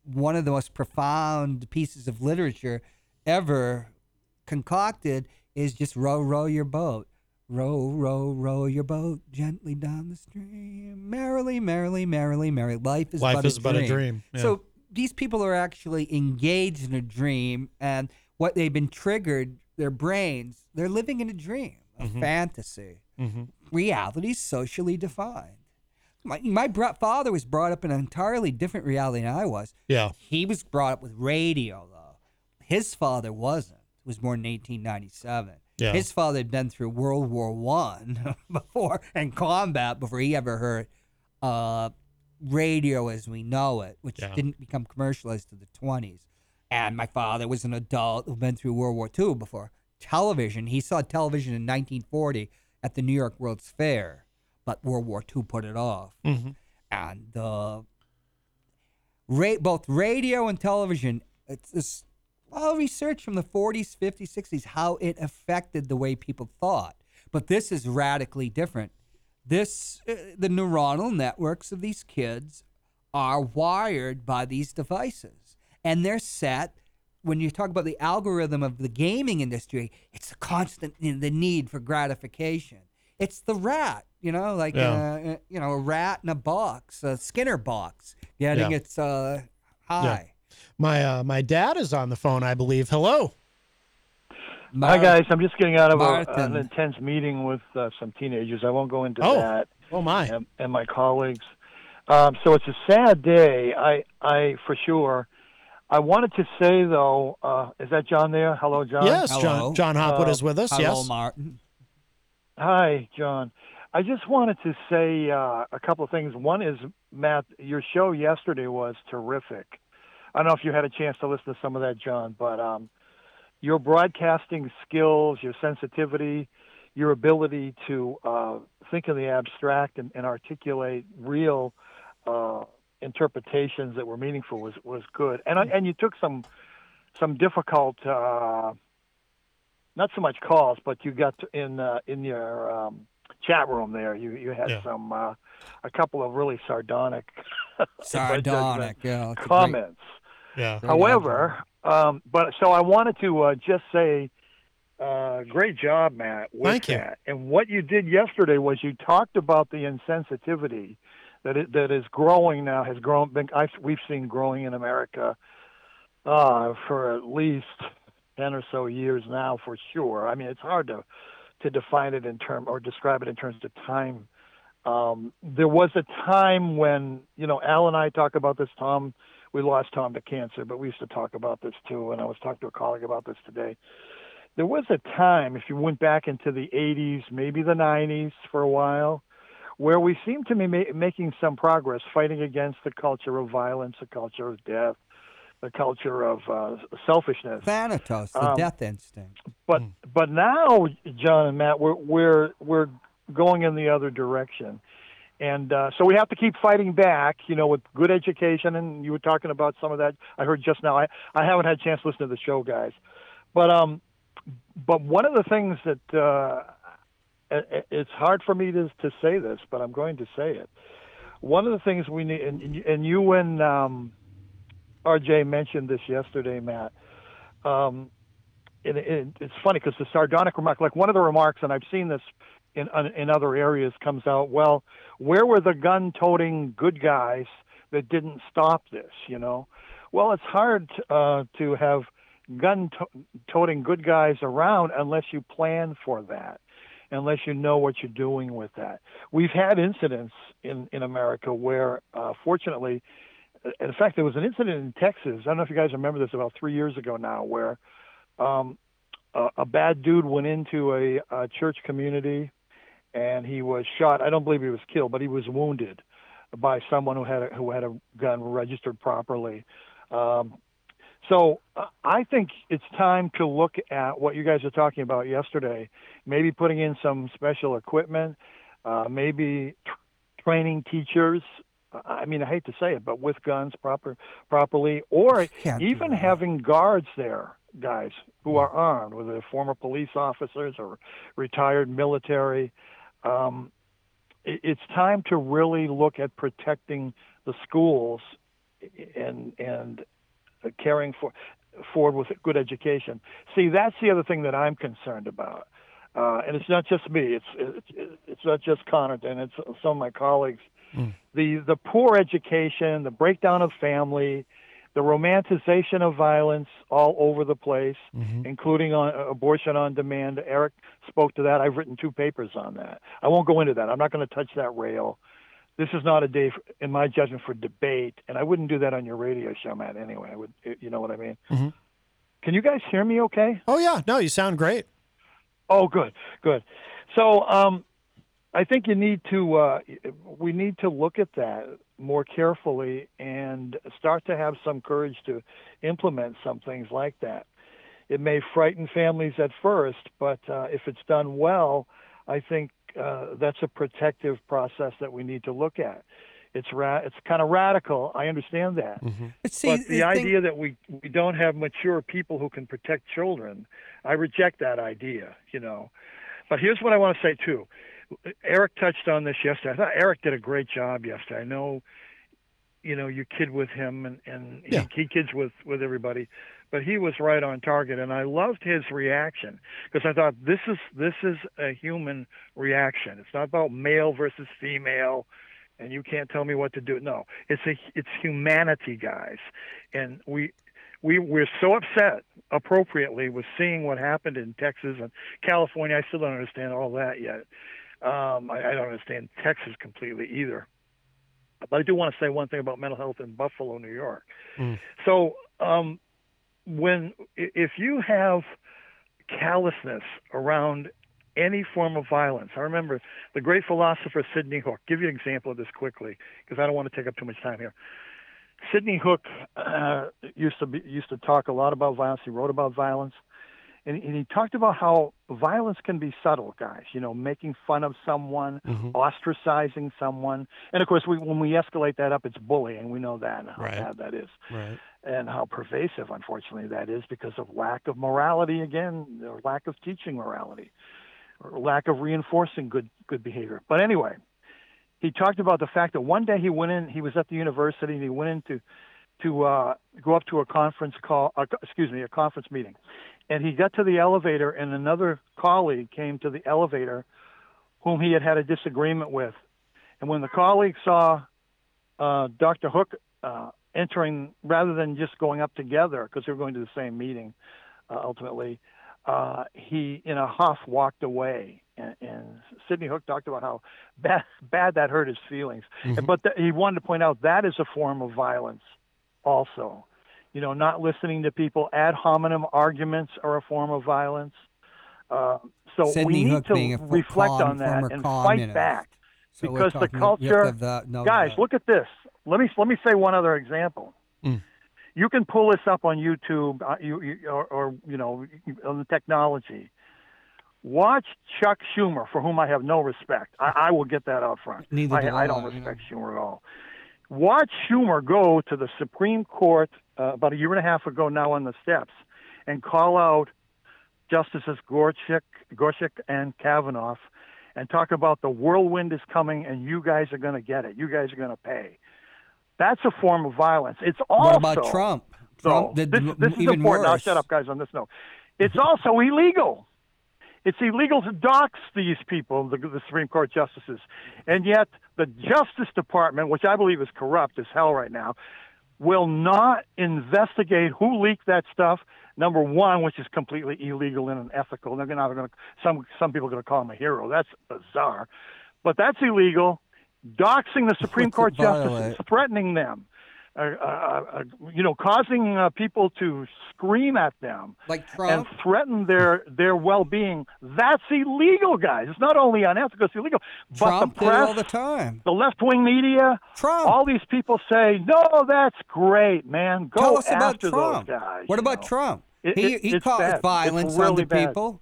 one of the most profound pieces of literature ever concocted is just row, row your boat. Row, row, row your boat gently down the stream. Merrily, merrily, merrily, merrily. Life is Life but is a but a dream. dream, yeah. So these people are actually engaged in a dream, and what they've been triggered, their brains, they're living in a dream, a Mhm. fantasy. Mhm. Reality is socially defined. My, my bro- father was brought up in an entirely different reality than I was. Yeah. He was brought up with radio, though. His father wasn't. He was born in 1897. Yeah. His father had been through World War One <laughs> before and combat before he ever heard uh, radio as we know it, which Yeah. didn't become commercialized to the 20s. And my father was an adult who'd been through World War II before. Television, he saw television in 1940 at the New York World's Fair, but World War II put it off. Mhm. And uh, ra- both radio and television, it's this well research from the 40s, 50s, 60s, how it affected the way people thought. But this is radically different. This, uh, the neuronal networks of these kids are wired by these devices, and they're set. When you talk about the algorithm of the gaming industry, it's the constant you know, the need for gratification. It's the rat, you know, like Yeah. uh, uh, you know, a rat in a box, a Skinner box, getting Yeah. its uh, high. My uh, my dad is on the phone, I believe. Hello. Hi guys, I'm just getting out of a, an intense meeting with uh, some teenagers. I won't go into Oh. that. Oh my! And, and my colleagues. Um, so it's a sad day. I, I for sure. I wanted to say though, uh, is that Jon there? Hello, Jon. Yes, Jon- Hello. Jon Hopwood Uh, is with us, Hello, yes. Martin. Hi, Jon. I just wanted to say uh, a couple of things. One is, Matt, your show yesterday was terrific. I don't know if you had a chance to listen to some of that, Jon, but um, your broadcasting skills, your sensitivity, your ability to uh, think in the abstract and, and articulate real uh, interpretations that were meaningful was was good, and and you took some some difficult, uh, not so much calls, but you got to- in uh, in your um, chat room there. You you had Yeah. some uh, a couple of really sardonic, <laughs> Sardonic, yeah, comments. Yeah. However, um, but so I wanted to uh, just say, uh, great job, Matt, with Thank you. that. And what you did yesterday was you talked about the insensitivity that it, that is growing now, has grown. Been, I've, we've seen growing in America uh, for at least ten or so years now, for sure. I mean, it's hard to to define it in term or describe it in terms of time. Um, there was a time when you know Al and I talk about this. Tom, we lost Tom to cancer, but we used to talk about this too. And I was talking to a colleague about this today. There was a time, if you went back into the 80s, maybe the 90s for a while, where we seemed to be ma- making some progress, fighting against the culture of violence, the culture of death, the culture of uh, selfishness. Thanatos, the Um, death instinct. But but now, Jon and Matt, we're we're we're going in the other direction, and uh, so we have to keep fighting back. You know, with good education, and you were talking about some of that. I heard just now. I I haven't had a chance to listen to the show, guys, but um, but one of the things that uh, it- it- it's hard for me to to say this, but I'm going to say it. One of the things we need, and, and you and um, RJ mentioned this yesterday, Matt. Um, and it, it's funny because the sardonic remark, like one of the remarks, and I've seen this in in other areas, comes out. Well, where were the gun-toting good guys that didn't stop this? You know, well, it's hard uh, to have gun-toting good guys around unless you plan for that, unless you know what you're doing with that. We've had incidents in in America where, uh, fortunately, in fact, there was an incident in Texas. I don't know if you guys remember this about three years ago now, where um, a, a bad dude went into a, a church community and he was shot. I don't believe he was killed, but he was wounded by someone who had a, who had a gun registered properly. Um, so uh, I think it's time to look at what you guys are talking about yesterday. Maybe putting in some special equipment, uh, maybe tr- training teachers. I mean, I hate to say it, but with guns proper properly, or even having guards there, guys who are armed, whether they're former police officers or retired military. Um, it- it's time to really look at protecting the schools and and caring for forward with good education. See, that's the other thing that I'm concerned about, uh, and it's not just me. It's it's it's not just Connor, and It's some of my colleagues. The the poor education, the breakdown of family, the romanticization of violence all over the place, including on abortion on demand. Eric spoke to that. I've written two papers on that. I won't go into that. I'm not going to touch that rail. This is not a day, for, in my judgment, for debate, and I wouldn't do that on your radio show, Matt. Anyway, I would. You know what I mean? Mhm. Can you guys hear me? Okay. Oh yeah, no, you sound great. Oh, good, good. So, um, I think you need to. Uh, we need to look at that more carefully and start to have some courage to implement some things like that. It may frighten families at first, but uh, if it's done well, I think uh, that's a protective process that we need to look at. It's ra- it's kind of radical. I understand that. But see, but the the thing- idea that we we don't have mature people who can protect children, I reject that idea. You know, but here's what I want to say too. Eric touched on this yesterday. I thought Eric did a great job yesterday. I know, you know, you kid with him and and Yeah. he, he kids with with everybody, but he was right on target, and I loved his reaction because I thought this is this is a human reaction. It's not about male versus female and you can't tell me what to do. No, it's a it's humanity, guys, and we we we're so upset appropriately with seeing what happened in Texas and California. I still don't understand all that yet. Um, I, I don't understand Texas completely either. But I do want to say one thing about mental health in Buffalo, New York. So um, when if you have callousness around any form of violence, I remember the great philosopher Sidney Hook. Give you an example of this quickly because I don't want to take up too much time here. Sidney Hook uh, used to be, used to talk a lot about violence. He wrote about violence, and, and he talked about how violence can be subtle, guys. You know, making fun of someone, Mm-hmm. ostracizing someone, and of course, we, when we escalate that up, it's bullying. We know that how Right. bad that is Right. and how pervasive, unfortunately, that is because of lack of morality again, or lack of teaching morality, or lack of reinforcing good good behavior. But anyway, he talked about the fact that one day he went in, he was at the university, and he went in to to uh, go up to a conference call, uh, excuse me, a conference meeting, and he got to the elevator, and another colleague came to the elevator, whom he had had a disagreement with, and when the colleague saw uh, Dr. Hook uh, entering rather than just going up together because they were going to the same meeting uh, ultimately. Uh, he, in a huff, walked away, and, and Sidney Hook talked about how bad, bad that hurt his feelings. Mhm. But th- he wanted to point out that is a form of violence, also. You know, not listening to people. Ad hominem arguments are a form of violence. Uh, so Sidney we need Hook to being a reflect com- on that and communist. fight back So because the talking about- you have culture. to have that- guys, that. look at this. Let me let me say one other example. Mm. You can pull this up on YouTube, uh, you, you or, or you know on the technology. Watch Chuck Schumer, for whom I have no respect. I, I will get that out front. Neither do I, I I, don't you respect Schumer at all. Watch Schumer go to the Supreme Court uh, about a year and a half ago now on the steps and call out Justices Gorsuch, Gorsuch and Kavanaugh and talk about the whirlwind is coming and you guys are going to get it. You guys are going to pay. That's a form of violence. It's also What about Trump? Trump so did this, this is even important. I'll worse. shut up, guys, on this note. It's also illegal. It's illegal to dox these people, the, the Supreme Court justices. And yet, the Justice Department, which I believe is corrupt as hell right now, will not investigate who leaked that stuff. Number one, which is completely illegal and unethical. They're not going to. Some some people are going to call him a hero. That's bizarre, but that's illegal. Doxing the Supreme Court violate? justices, threatening them, uh, uh, uh, you know, causing uh, people to scream at them Like and threaten their their well-being. That's illegal, guys. It's not only unethical; it's illegal. But Trump the did it press, all the time. the left-wing media, Trump. all these people say, "No, that's great, man. Go Tell us about Trump. those guys." What about know. Trump? It- he it- he caused bad. Violence really under bad. people.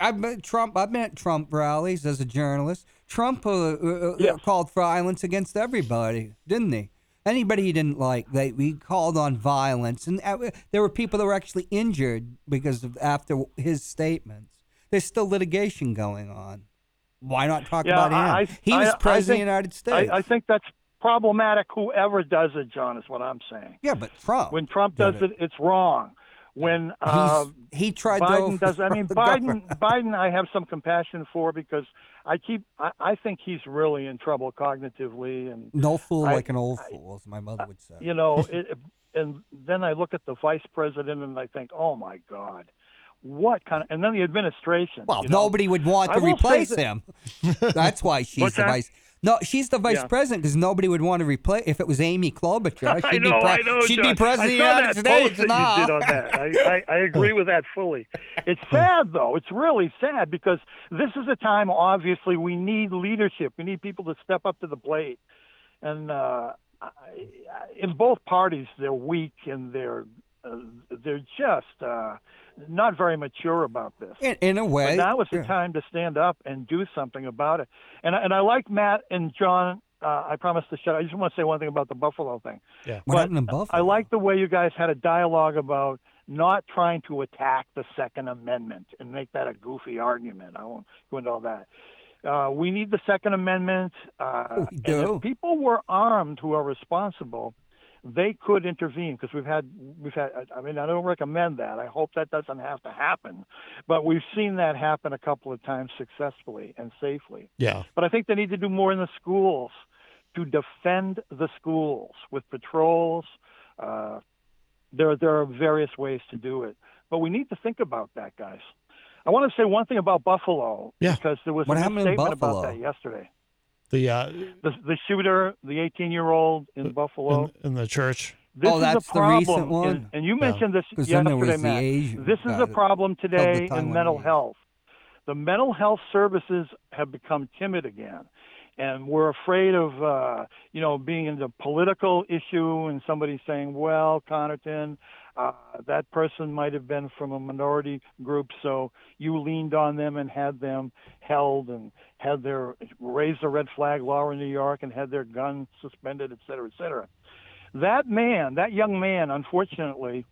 I've met Trump. I've been at Trump rallies as a journalist. Trump uh, uh, uh, called for violence against everybody, didn't he? Anybody he didn't like, they he called on violence, and uh, there were people that were actually injured because of after his statements. There's still litigation going on. Why not talk Yeah, about him? I, he was I- president of the United States. I, I think that's problematic. Whoever does it, Jon, is what I'm saying. yeah, but Trump. When Trump does it, it's wrong. When uh, he tried Biden does, I mean, <laughs> Biden, government. Biden, I have some compassion for because I keep, I, I think he's really in trouble cognitively, and No fool I- like an old fool, as my mother would say. you know, <laughs> it, and then I look at the vice president and I think, oh my God, what kind of, and then the administration. Well, you know. nobody would want to replace that- him. <laughs> That's why she's the vice. No, she's the vice Yeah. president because nobody would want to replace. If it was Amy Klobuchar, <laughs> I she'd know, be pre- I know, she'd Jon. be president of the United States. that nah. you did on that. I, I, I agree with that fully. It's <laughs> sad though. It's really sad because this is a time. Obviously, we need leadership. We need people to step up to the plate, and uh, I, I- in both parties, they're weak and they're uh, they're just uh, not very mature about this. In, in a way, But now is the yeah. time to stand up and do something about it. And I- and I like Matt and John. Uh, I promise to shut. I just want to say one thing about the Buffalo thing. Yeah. What But happened in Buffalo? I like the way you guys had a dialogue about not trying to attack the Second Amendment and make that a goofy argument. I won't go into all that. Uh, we need the Second Amendment. Uh, We and do. if people were armed who are responsible, they could intervene because we've had we've had. I mean, I don't recommend that. I hope that doesn't have to happen, but we've seen that happen a couple of times successfully and safely. Yeah. But I think they need to do more in the schools to defend the schools with patrols. Uh, there, there are various ways to do it, but we need to think about that, guys. I want to say one thing about Buffalo Yeah. because there was What a happened in statement about Buffalo? that yesterday. The uh, The, the shooter, the 18-year-old in Buffalo. in, in the church. This Oh, is that's a the problem, recent one? and, and you Yeah. mentioned this 'Cause then there yesterday, was the Matt. Asian This is a problem today in mental Taiwanese. health. The mental health services have become timid again, and we're afraid of uh, you know being in the political issue and somebody saying, "Well, Connarton, Uh, that person might have been from a minority group, so you leaned on them and had them held and had their raised the red flag law in New York and had their gun suspended, et cetera, et cetera. That man, that young man, unfortunately,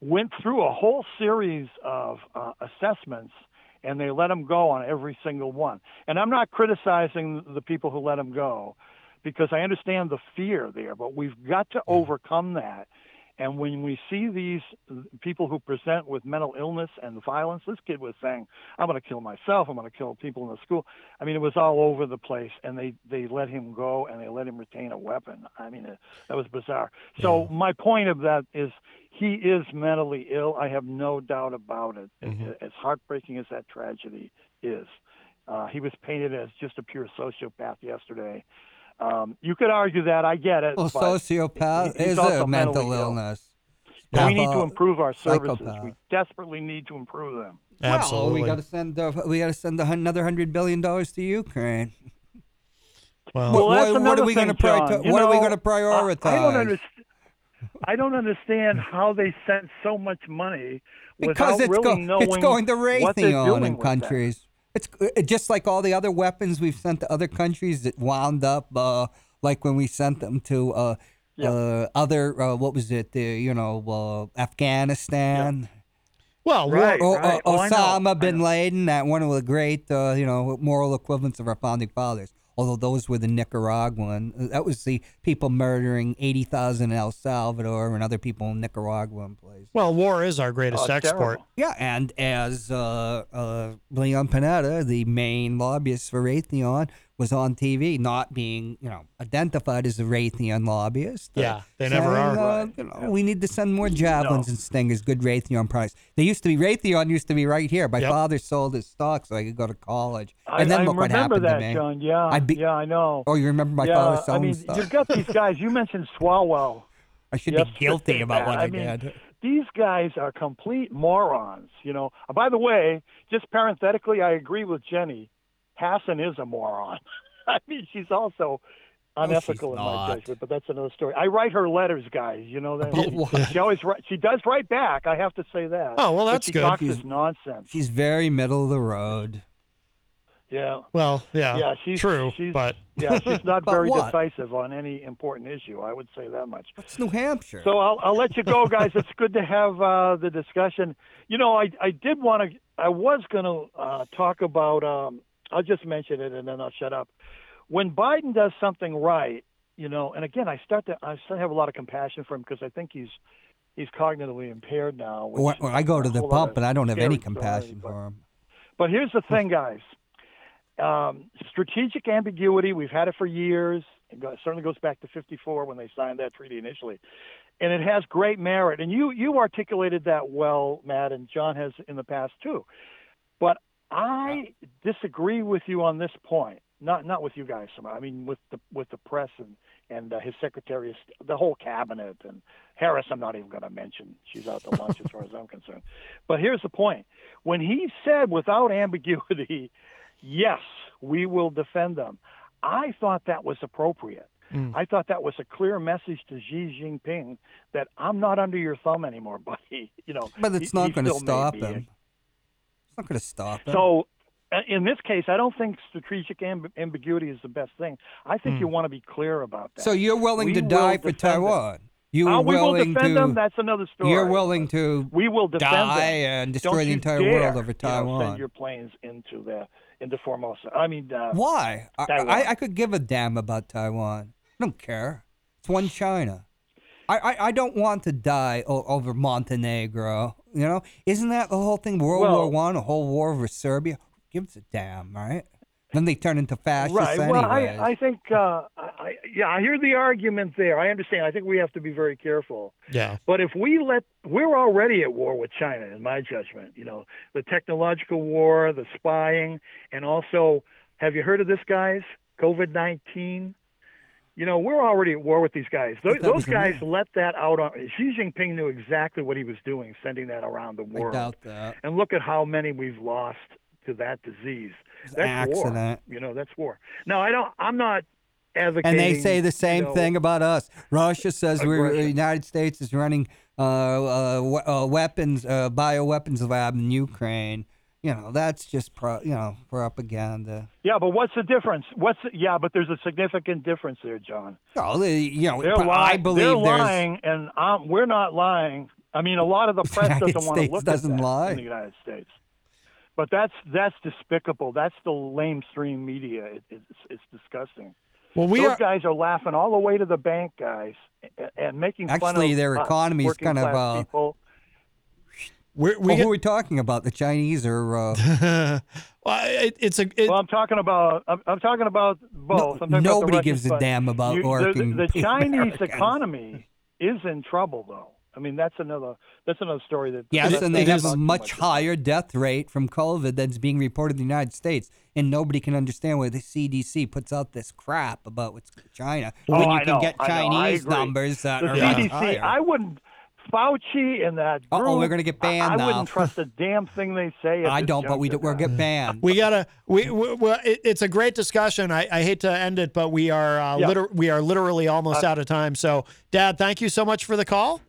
went through a whole series of uh, assessments and they let him go on every single one. And I'm not criticizing the people who let him go because I understand the fear there, but we've got to overcome that. And when we see these people who present with mental illness and violence, this kid was saying, "I'm going to kill myself. I'm going to kill people in the school." I mean, it was all over the place, and they they let him go and they let him retain a weapon. I mean, it, that was bizarre. So my point of that is, he is mentally ill. I have no doubt about it. As heartbreaking as that tragedy is, uh, he was painted as just a pure sociopath yesterday. Um, you could argue that. I get it. Well, but sociopath is a mental mentally ill. illness. We need to improve our services. psychopath. We desperately need to improve them. Well, we got to send uh, we got to send a another hundred billion dollars to Ukraine. Well, what, what- what are we gonna prioritize? Jon. You What are we going to prioritize? I, I don't understand. I don't understand how they sent so much money because without it's, really go- knowing it's going to what they're Raytheon doing in with that. It's uh, just like all the other weapons we've sent to other countries that wound up, uh, like when we sent them to uh, uh, other, uh, what was it, the, you know, uh, Afghanistan. Well, Right, or, right. Oh, Osama bin Laden, that one of the great, uh, you know, moral equivalents of our founding fathers. Although those were the Nicaraguan, uh, that was the people murdering eighty thousand in El Salvador and other people in Nicaragua and places. Well, war is our greatest Oh, export. Yeah, and as uh, uh, Leon Panetta, the main lobbyist for Raytheon, was on TV, not being you know identified as a Raytheon lobbyist. Yeah, they never are. Uh, you know, we need to send more javelins and stingers. Good Raytheon products. They used to be Raytheon used to be right here. My father sold his stock so I could go to college. I, then I look what remember happened that, to me. Jon. Yeah, I'd be- yeah, I know. Oh, you remember my yeah, father I mean, stuff? you've got these guys. You mentioned Swalwell. I should be guilty about what I, mean, did. These guys are complete morons. You know. By the way, just parenthetically, I agree with Jenny. Hassan is a moron. <laughs> I mean, she's also unethical in my judgment, but that's another story. I write her letters, guys. You know that. About She- what? She always write, she does write back. I have to say that. Oh, well, But that's she good. Talks She's- nonsense. She's very middle of the road. Yeah. Well, yeah, Yeah, she's true, She's, but yeah, she's not <laughs> very what? decisive on any important issue. I would say that much. It's New Hampshire. So I'll, I'll let you go, guys. It's good to have uh, the discussion. You know, I I did want to. I was going to uh, talk about. Um, I'll just mention it and then I'll shut up. When Biden does something right, you know, and again, I start to I start to have a lot of compassion for him because I think he's he's cognitively impaired now. When, when I go to the pump, and I don't have any story, compassion but- for him. but here's the thing, guys. Um, strategic ambiguity, we've had it for years. It certainly goes back to 54 when they signed that treaty initially. And it has great merit. And you, you articulated that well, Matt, and John has in the past too. But I disagree with you on this point. Not not with you guys. I mean, with the with the press and and uh, his secretary, the whole cabinet, and Harris. I'm not even going to mention. She's out to <laughs> lunch as far as I'm concerned. But here's the point: when he said without ambiguity, yes, we will defend them. I thought that was appropriate. Mm. I thought that was a clear message to Xi Jinping that I'm not under your thumb anymore, <laughs> buddy. You know, But he- it's not going to stop him. It's not going to stop him. So, uh, in this case, I don't think strategic amb- ambiguity is the best thing. I think Hmm. you want to be clear about that. So you're willing We to will die for them. Taiwan? You Uh, are we will willing defend to? them. That's another story. You're willing to we will defend die them. and destroy Don't the entire world over you know, Taiwan. send your planes into the into Formosa. I mean, uh, Why? I, I, I could give a damn about Taiwan. I don't care. It's one China. I, I, I don't want to die o- over Montenegro. You know, isn't that the whole thing? World Well- War One, a whole war over Serbia. Who gives a damn, right? Then they turn into fascists right. anyways. Well, I, I think, uh, I, I- yeah, I hear the argument there. I understand. I think we have to be very careful. yeah. But if we let, we're already at war with China, in my judgment. You know, the technological war, the spying, and also, have you heard of this, guys? COVID nineteen. You know, we're already at war with these guys. Those, But that was those guys man. let that out on. Xi Jinping knew exactly what he was doing, sending that around the I world. doubt that. And look at how many we've lost to that disease. That's war. You know, that's war. No, I don't. I'm not. advocating. And they say the same you know, thing about us. Russia says we're, the. United States is running uh, uh, uh, weapons, uh, bioweapons lab in Ukraine. You know, that's just pro, you know propaganda. Yeah, but what's the difference? What's the, yeah, but there's a significant difference there, Jon. Oh, they- you know, They're but I lying. believe they're lying, and um, we're not lying. I mean, a lot of the press United doesn't want to look doesn't at that lie. in the United States. But that's that's despicable. That's the lamestream media. It, it's it's disgusting. Well, we Those are- guys are laughing all the way to the bank, guys, and, and making fun Actually, of their us, economy is kind of, uh, people. We're, well, who are we talking about? The Chinese or? Uh, <laughs> well, it, it's a. well, I'm talking about I'm, I'm talking about both. I'm talking about the nobody Russians, gives a damn about you- the- working The, <laughs> Chinese Americans. economy is in trouble, though. I mean, that's another that's another story that. Yes, that- and they that have a much higher death rate from COVID that's being reported in the United States, and nobody can understand why the CDC puts out this crap about what's China Oh, when you I can know, get I know, I Chinese numbers that the are CDC, much higher. I wouldn't. Fauci and that. Uh-oh, we're gonna get banned I, I now. wouldn't trust a damn thing they say. I don't, but we do, juncture, we'll get banned. We gotta. We, we well, it, it's a great discussion. I, I hate to end it, but we are uh, Yeah. liter- we are literally almost Uh, out of time. So, Dad, thank you so much for the call.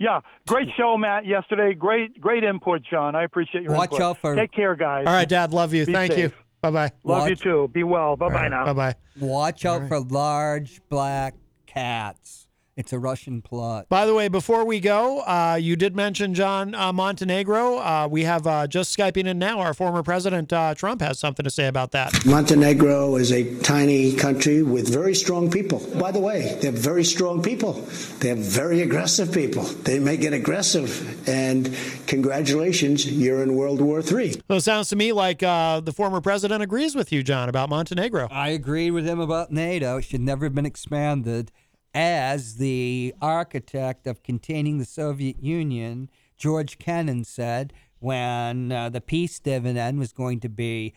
Yeah, great show, Matt. Yesterday, great, great input, Jon. I appreciate your Watch input. out for- Take care, guys. All right, Dad, love you. Be thank you. Bye bye. Love you too. Be well. Bye bye now. Bye bye. Watch out for large black cats. It's a Russian plot. By the way, before we go, uh, you did mention Jon uh, Montenegro. Uh, we have uh, just skyping in now. Our former president uh, Trump has something to say about that. Montenegro is a tiny country with very strong people. By the way, they're very strong people. They're very aggressive people. They may get aggressive. And congratulations, you're in World War III. So it sounds to me like uh, the former president agrees with you, Jon, about Montenegro. I agree with him about NATO. It should never have been expanded. As the architect of containing the Soviet Union, George Kennan said when uh, the peace dividend was going to be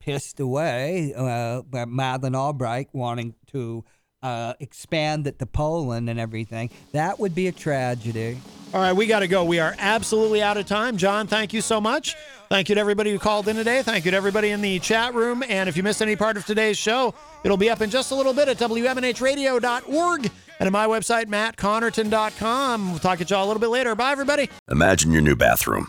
pissed away uh, by Madeleine Albright wanting to uh, expand it to Poland and everything, that would be a tragedy. All right, we got to go. We are absolutely out of time. Jon, thank you so much. Thank you to everybody who called in today. Thank you to everybody in the chat room. And if you missed any part of today's show, it'll be up in just a little bit at WMNHradio.org and at my website, mattconnarton.com. We'll talk to y'all a little bit later. Bye, everybody. Imagine your new bathroom.